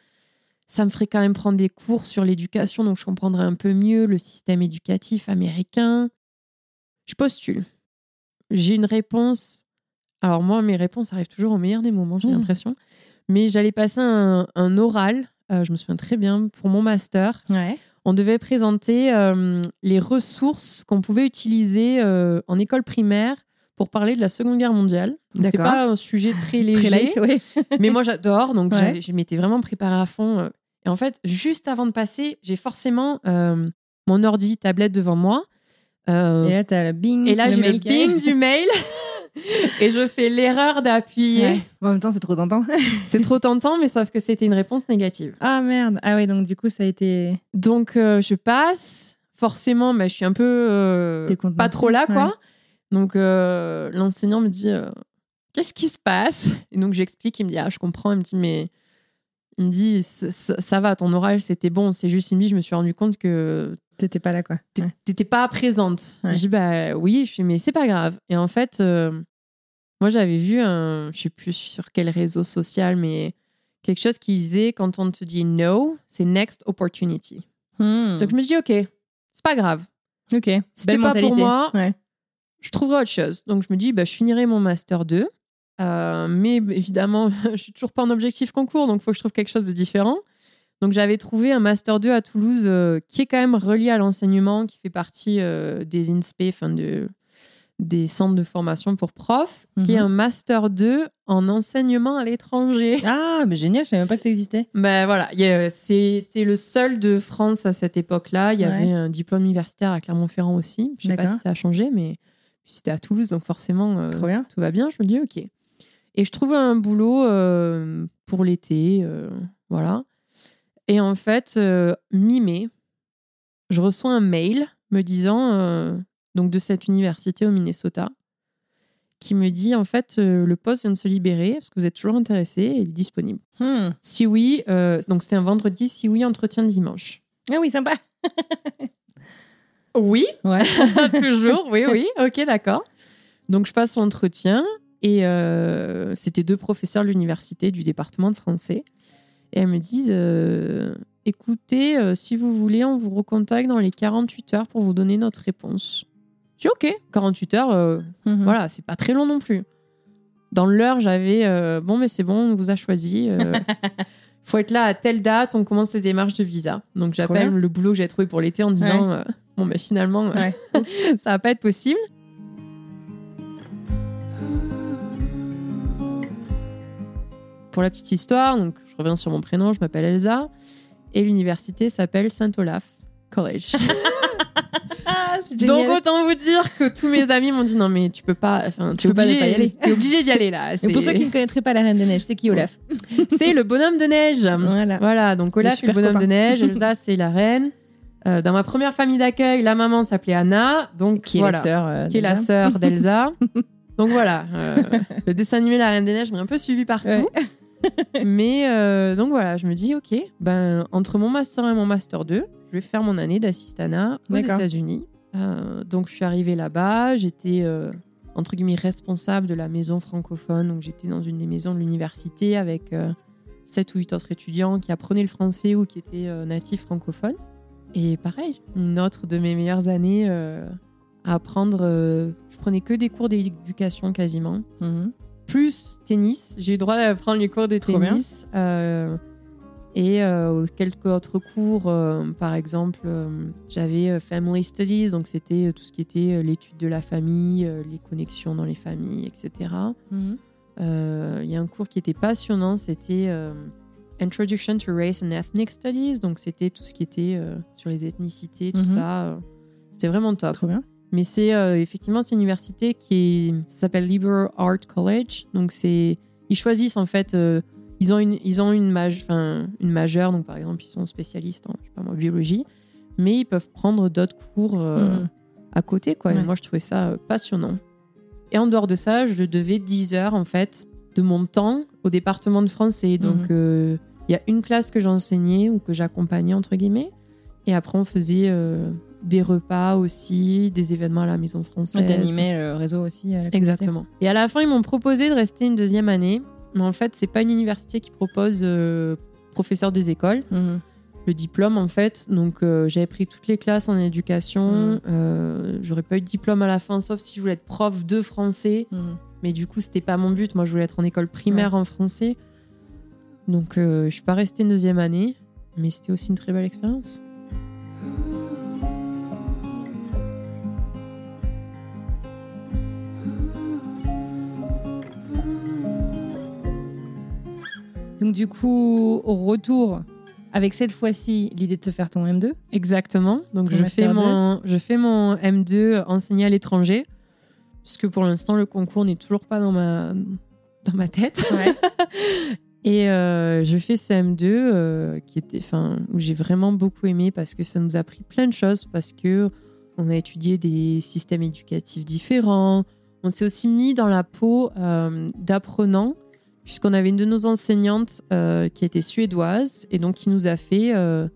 Ça me ferait quand même prendre des cours sur l'éducation, donc je comprendrais un peu mieux le système éducatif américain. Je postule. J'ai une réponse. Alors moi, mes réponses arrivent toujours au meilleur des moments, j'ai Mmh. l'impression. Mais j'allais passer un, un oral, euh, je me souviens très bien, pour mon master Ouais. on devait présenter euh, les ressources qu'on pouvait utiliser euh, en école primaire pour parler de la Seconde Guerre mondiale. C'est pas un sujet très léger, (laughs) Très light, ouais. (laughs) mais moi j'adore, donc Ouais. je m'étais vraiment préparée à fond. Et en fait, juste avant de passer, j'ai forcément mon ordi, tablette devant moi. Et là, le bing. et là, j'ai le bing du mail. (laughs) (laughs) et je fais l'erreur d'appuyer. Ouais. En même temps, c'est trop tentant. (laughs) C'est trop tentant, mais sauf que c'était une réponse négative. ah merde. Ah ouais, donc du coup, ça a été. Donc, euh, je passe. Forcément, mais je suis un peu euh, pas trop là, quoi. ouais. Donc, euh, l'enseignant me dit Qu'est-ce qui se passe? Et donc, j'explique. Il me dit Ah, je comprends. Il me dit Mais. Il me dit ça, ça- ça va, ton oral, c'était bon. C'est juste, il me dit Je me suis rendu compte que T'étais pas là, quoi. Ouais. t'étais pas présente. Ouais. Je dis Bah oui. Je fais Mais c'est pas grave. Et en fait, euh, moi, j'avais vu un. Je sais plus sur quel réseau social, mais quelque chose qui disait Quand on te dit no, c'est next opportunity. Hmm. Donc, je me dis Ok, c'est pas grave. Ok. C'était pas pour moi. Ouais. je trouverai autre chose. Donc je me dis, bah, je finirai mon master 2. Euh, mais évidemment, (laughs) je suis toujours pas en objectif concours, donc il faut que je trouve quelque chose de différent. Donc j'avais trouvé un master 2 à Toulouse euh, qui est quand même relié à l'enseignement, qui fait partie euh, des INSPE, de, des centres de formation pour profs, qui est Mhm. un master 2 en enseignement à l'étranger. Ah, mais génial, je savais même pas que ça existait. Ben voilà, c'était le seul de France à cette époque-là. Il y Ouais. avait un diplôme universitaire à Clermont-Ferrand aussi. Je sais pas si ça a changé, mais c'était à Toulouse, donc forcément, euh, Trop bien. tout va bien. Je me dis, ok. Et je trouve un boulot pour l'été, voilà. Et en fait, euh, mi-mai, je reçois un mail me disant, euh, donc de cette université au Minnesota, qui me dit, en fait, euh, le poste vient de se libérer, parce que vous êtes toujours intéressé et il est disponible. Hmm. Si oui, euh, donc c'est un vendredi, si oui, entretien dimanche. Ah oui, sympa. Oui, (laughs) toujours, oui, oui, ok, d'accord. Donc je passe l'entretien et euh, c'était deux professeurs de l'université du département de français. Et elles me disent, euh, écoutez, euh, si vous voulez, on vous recontacte dans les 48 heures pour vous donner notre réponse. Je dis, ok, 48 heures, euh, Mhm. voilà, c'est pas très long non plus. Dans l'heure, j'avais bon, mais c'est bon, on vous a choisi. (laughs) faut être là à telle date, on commence les démarches de visa. Donc j'appelle le boulot que j'ai trouvé pour l'été en disant bon, mais finalement, euh, Ouais. (laughs) ça va pas être possible. Pour la petite histoire, donc je reviens sur mon prénom, je m'appelle Elsa et l'université s'appelle Saint Olaf College. (laughs) Ah, Donc autant vous dire que tous mes amis m'ont dit non mais tu peux pas, enfin tu peux obligé, pas y aller. t'es obligé d'y aller là. Et pour ceux qui ne connaîtraient pas la Reine des Neiges, c'est qui Olaf? (laughs) C'est le bonhomme de neige. Voilà. Voilà, donc Olaf est le bonhomme de neige, Elsa (laughs) c'est la reine. Euh, dans ma première famille d'accueil, la maman s'appelait Anna, donc Qui est voilà, la sœur euh, qui est la d'Elsa. sœur d'Elsa. donc voilà, euh, le dessin animé La Reine des Neiges m'a un peu suivi partout. Ouais. (laughs) Mais euh, donc voilà, je me dis ok, ben entre mon master 1 et mon master 2, je vais faire mon année d'assistana aux. États-Unis. Euh, donc je suis arrivée là-bas, j'étais euh, entre guillemets responsable de la maison francophone, donc j'étais dans une des maisons de l'université avec euh, 7 ou 8 autres étudiants qui apprenaient le français ou qui étaient natifs francophones. Et pareil, une autre de mes meilleures années à apprendre. je prenais que des cours d'éducation quasiment Mhm. Plus tennis. J'ai eu le droit de prendre les cours de Trop tennis. Euh, Et euh, quelques autres cours, euh, par exemple, j'avais Family Studies, donc c'était tout ce qui était l'étude de la famille, les connexions dans les familles, etc. Mhm. Il y a un cours qui était passionnant, c'était Introduction to Race and Ethnic Studies, donc c'était tout ce qui était sur les ethnicités, tout Mhm. ça. c'était vraiment top. Trop bien. Mais c'est euh, effectivement c'est une université qui s'appelle Liberal Art College. Donc c'est ils choisissent en fait euh, ils ont une ils ont une mage, enfin une majeure donc par exemple ils sont spécialistes en je sais pas moi, biologie, mais ils peuvent prendre d'autres cours euh, Mhm. à côté quoi. Et moi je trouvais ça passionnant. Et en dehors de ça, je devais 10 heures en fait de mon temps au département de français. Donc Mhm. il y a une classe que j'enseignais ou que j'accompagnais entre guillemets. Et après, on faisait euh, des repas aussi, des événements à la maison française. D'animer le réseau aussi. communauté. Exactement. Et à la fin, ils m'ont proposé de rester une deuxième année. Mais en fait, c'est pas une université qui propose euh, professeur des écoles, Mhm. le diplôme en fait. Donc euh, j'avais pris toutes les classes en éducation. Mhm. Euh, J'aurais pas eu de diplôme à la fin, sauf si je voulais être prof de français. Mhm. Mais du coup, c'était pas mon but. Moi, je voulais être en école primaire en français. Donc euh, je suis pas restée une deuxième année. Mais c'était aussi une très belle expérience. Donc du coup, au retour, avec cette fois-ci l'idée de te faire ton M2. Exactement. Donc Ton je fais, mon, je fais mon M2 enseigné à l'étranger. Puisque pour l'instant, le concours n'est toujours pas dans ma, dans ma tête. Ouais. (laughs) Et euh, je fais ce M2 euh, qui était, enfin, où j'ai vraiment beaucoup aimé parce que ça nous a appris plein de choses, parce que on a étudié des systèmes éducatifs différents. On s'est aussi mis dans la peau euh, d'apprenants, puisqu'on avait une de nos enseignantes euh, qui était suédoise et donc qui nous a fait euh,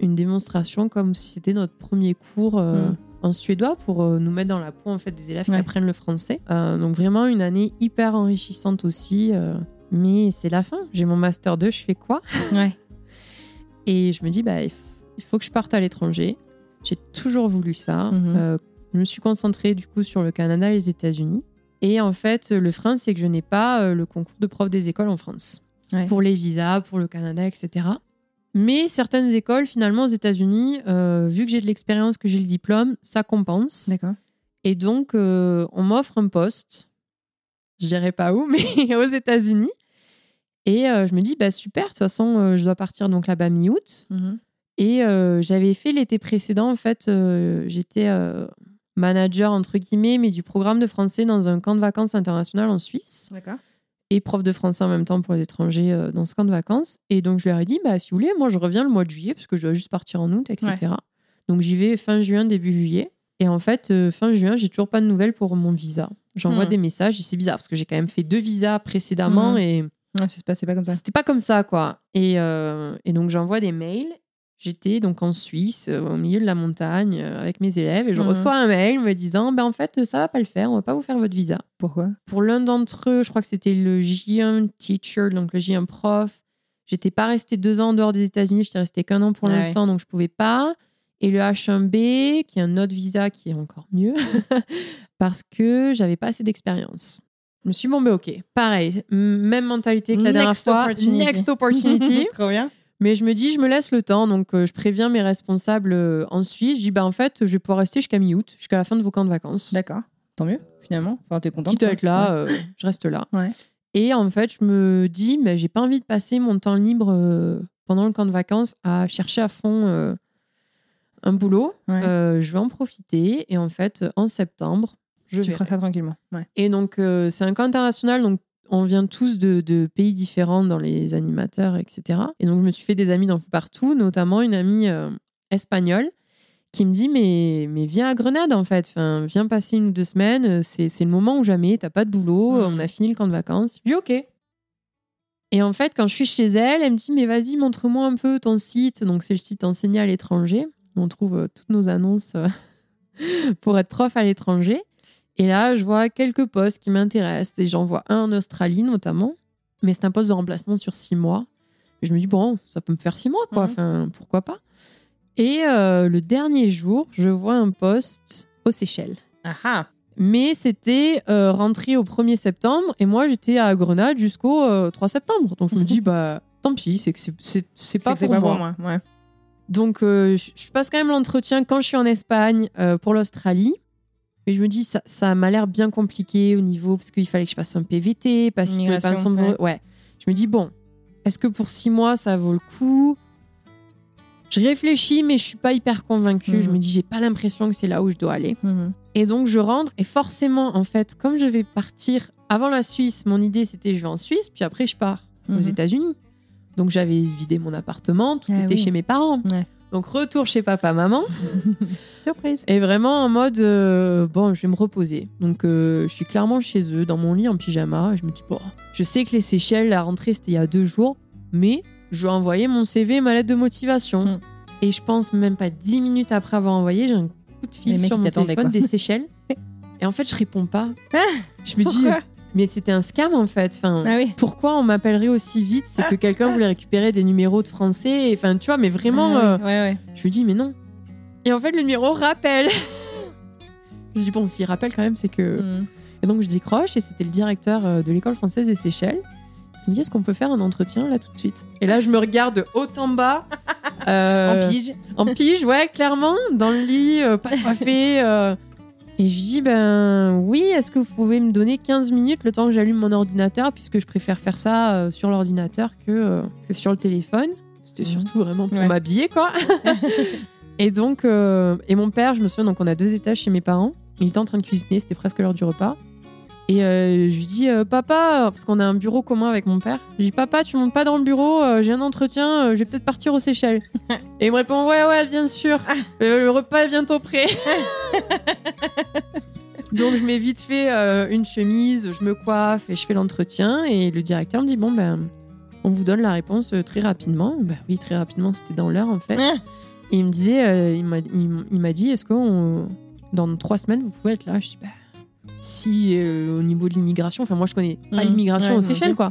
une démonstration comme si c'était notre premier cours. euh, Mm. En suédois pour nous mettre dans la peau en fait des élèves qui apprennent le français. Donc vraiment une année hyper enrichissante aussi. mais c'est la fin. J'ai mon master 2, je fais quoi? Ouais. (laughs) Et je me dis, bah, il faut que je parte à l'étranger. J'ai toujours voulu ça. Mhm. Euh, je me suis concentrée du coup sur le Canada et les États-Unis. Et en fait, le frein, c'est que je n'ai pas euh, le concours de prof des écoles en France. Ouais. Pour les visas, pour le Canada, etc. Mais certaines écoles, finalement, aux États-Unis, euh, vu que j'ai de l'expérience, que j'ai le diplôme, ça compense. D'accord. Et donc, euh, on m'offre un poste, je dirais pas où, (laughs) mais aux États-Unis. Et euh, je me dis, bah super, de toute façon, je dois partir donc là-bas mi-août. Mhm. Et j'avais fait l'été précédent, en fait, j'étais manager, entre guillemets, mais du programme de français dans un camp de vacances international en Suisse. D'accord. Et prof de français en même temps pour les étrangers euh, dans ce camp de vacances. Et donc, je leur ai dit, bah, si vous voulez, moi, je reviens le mois de juillet, parce que je dois juste partir en août, etc. Donc, j'y vais fin juin, début juillet. Et en fait, euh, fin juin, j'ai toujours pas de nouvelles pour mon visa. J'envoie Hmm. des messages et c'est bizarre parce que j'ai quand même fait deux visas précédemment Mhm. et Ouais, ça se passait pas comme ça. c'était pas comme ça, quoi. Et, euh, et donc, j'envoie des mails. J'étais donc en Suisse, euh, au milieu de la montagne, euh, avec mes élèves, et je Mhm. reçois un mail me disant ben, En fait, ça va pas le faire, on va pas vous faire votre visa. Pourquoi? Pour l'un d'entre eux, je crois que c'était le J1 teacher, donc le J1 prof. J'étais pas restée deux ans en dehors des États-Unis, j'étais restée qu'un an pour Ah ouais. l'instant, donc je pouvais pas. Et le H1B, qui est un autre visa qui est encore mieux, (laughs) parce que j'avais pas assez d'expérience. Je me suis dit, bon, ben ok, pareil, même mentalité que la dernière Next fois. opportunity. Next opportunity. (laughs) Trop bien. Mais je me dis, je me laisse le temps, donc euh, je préviens mes responsables euh, en Suisse. Je dis, bah en fait, je vais pouvoir rester jusqu'à mi-août, jusqu'à la fin de vos camps de vacances. D'accord. Tant mieux, finalement. Enfin, t'es contente. Quitte à être là, Ouais. euh, je reste là. Ouais. Et en fait, je me dis, mais j'ai pas envie de passer mon temps libre euh, pendant le camp de vacances à chercher à fond un boulot. Ouais. Je vais en profiter. Et en fait, en septembre, je tu feras ça tranquillement. Ouais. Et donc, euh, c'est un camp international, donc on vient tous de, de pays différents dans les animateurs, etc. Et donc, je me suis fait des amis dans partout, notamment une amie euh, espagnole qui me dit mais, mais viens à Grenade en fait, enfin, viens passer une ou deux semaines, euh, c'est le moment ou jamais, t'as pas de boulot, Mhm. on a fini le camp de vacances. Je dis ok. Et en fait, quand je suis chez elle, elle me dit mais vas-y, montre-moi un peu ton site. Donc, c'est le site enseigné à l'étranger. On trouve euh, toutes nos annonces (laughs) pour être prof à l'étranger. Et là, je vois quelques postes qui m'intéressent. Et j'en vois un en Australie notamment. Mais c'est un poste de remplacement sur six mois. Et je me dis, bon, ça peut me faire six mois, quoi. Mhm. Enfin, pourquoi pas? Et euh, le dernier jour, je vois un poste aux Seychelles. Ah ah. Mais c'était euh, rentré au 1er septembre. Et moi, j'étais à Grenade jusqu'au euh, 3 septembre. Donc je me dis, (laughs) bah, tant pis, c'est que c'est- pas, pour, que c'est moi. Ouais. Donc, euh, je je passe quand même l'entretien quand je suis en Espagne euh, pour l'Australie. Mais je me dis, ça, ça m'a l'air bien compliqué au niveau, parce qu'il fallait que je fasse un PVT, parce qu'il pouvait pas Migration, me ouais. ouais. Je me dis, bon, est-ce que pour six mois, ça vaut le coup? Je réfléchis, mais je suis pas hyper convaincue. Mhm. Je me dis, j'ai pas l'impression que c'est là où je dois aller. Mhm. Et donc, je rentre. Et forcément, en fait, comme je vais partir avant la Suisse, mon idée, c'était je vais en Suisse, puis après, je pars aux Mhm. États-Unis. Donc, j'avais vidé mon appartement, tout Ah était oui. chez mes parents. Ouais. Donc, retour chez papa, maman. (laughs) Surprise. Et vraiment en mode, euh, bon, je vais me reposer. Donc, euh, je suis clairement chez eux, dans mon lit en pyjama. Et je me dis, bon, je sais que les Seychelles, la rentrée, c'était il y a deux jours, mais je vais envoyer mon CV et ma lettre de motivation. Mm. Et je pense même pas dix minutes après avoir envoyé, j'ai un coup de Les fil mecs, sur mon téléphone quoi. des Seychelles. et en fait, je réponds pas. je me dis, mais c'était un scam en fait. Enfin, Ah oui. pourquoi on m'appellerait aussi vite C'est que quelqu'un voulait récupérer des numéros de français. et- Enfin, tu vois, mais vraiment. Ah euh, oui. Ouais, ouais. je me dis, mais non. Et en fait, le numéro rappelle. (laughs) je dis, bon, s'il rappelle quand même, c'est que. Mhm. Et donc, je décroche et c'était le directeur euh, de l'école française des Seychelles qui me dit, est-ce qu'on peut faire un entretien là tout de suite? Et là, je me regarde de haut en bas. (laughs) euh, En pige. en pige, ouais, clairement, dans le lit, euh, pas coiffé. Et je dis, ben oui, est-ce que vous pouvez me donner 15 minutes le temps que j'allume mon ordinateur, puisque je préfère faire ça euh, sur l'ordinateur que, euh, que sur le téléphone. C'était Mhm. surtout vraiment pour Ouais. m'habiller, quoi. (laughs) et donc, euh, et mon père, je me souviens, donc on a deux étages chez mes parents. Il était en train de cuisiner, c'était presque l'heure du repas. Et euh, je lui dis, euh, papa, parce qu'on a un bureau commun avec mon père, je lui dis, papa, tu montes pas dans le bureau, euh, j'ai un entretien, euh, je vais peut-être partir aux Seychelles. (laughs) Et il me répond, ouais, ouais, bien sûr, Euh, le repas est bientôt prêt. (laughs) Donc je mets vite fait euh, une chemise, je me coiffe et je fais l'entretien. Et le directeur me dit, bon, ben, on vous donne la réponse euh, très rapidement. Ben oui, très rapidement, c'était dans l'heure en fait. Ah. Et il me disait, euh, il m'a il dit, est-ce que on- dans trois semaines, vous pouvez être là? Je dis, bah, si euh, au niveau de l'immigration, enfin moi je connais pas Mhm. l'immigration Ouais, aux Seychelles, quoi.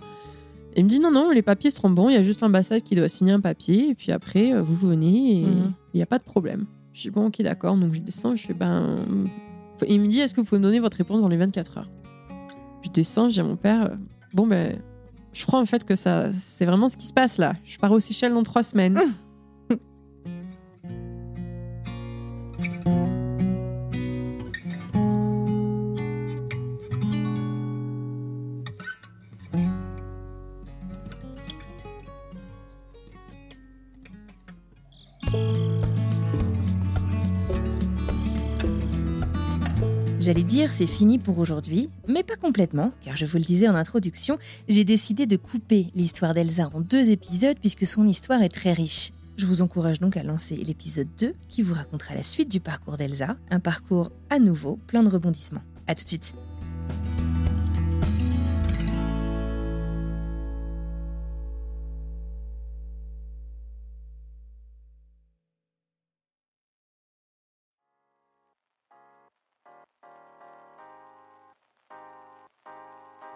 Et il me dit, non, non, les papiers seront bons, il y a juste l'ambassade qui doit signer un papier, et puis après, euh, vous venez, et il Mhm. n'y a pas de problème. Je dis, bon, ok, d'accord. Donc je descends, je fais, ben. Il me dit, est-ce que vous pouvez me donner votre réponse dans les 24 heures? Je descends, je dis à mon père, bon, ben. Je crois en fait que ça, c'est vraiment ce qui se passe là. Je pars aux Seychelles dans trois semaines. J'allais dire c'est fini pour aujourd'hui, mais pas complètement, car je vous le disais en introduction, j'ai décidé de couper l'histoire d'Elsa en deux épisodes puisque son histoire est très riche. Je vous encourage donc à lancer l'épisode 2 qui vous racontera la suite du parcours d'Elsa, un parcours à nouveau plein de rebondissements. A tout de suite.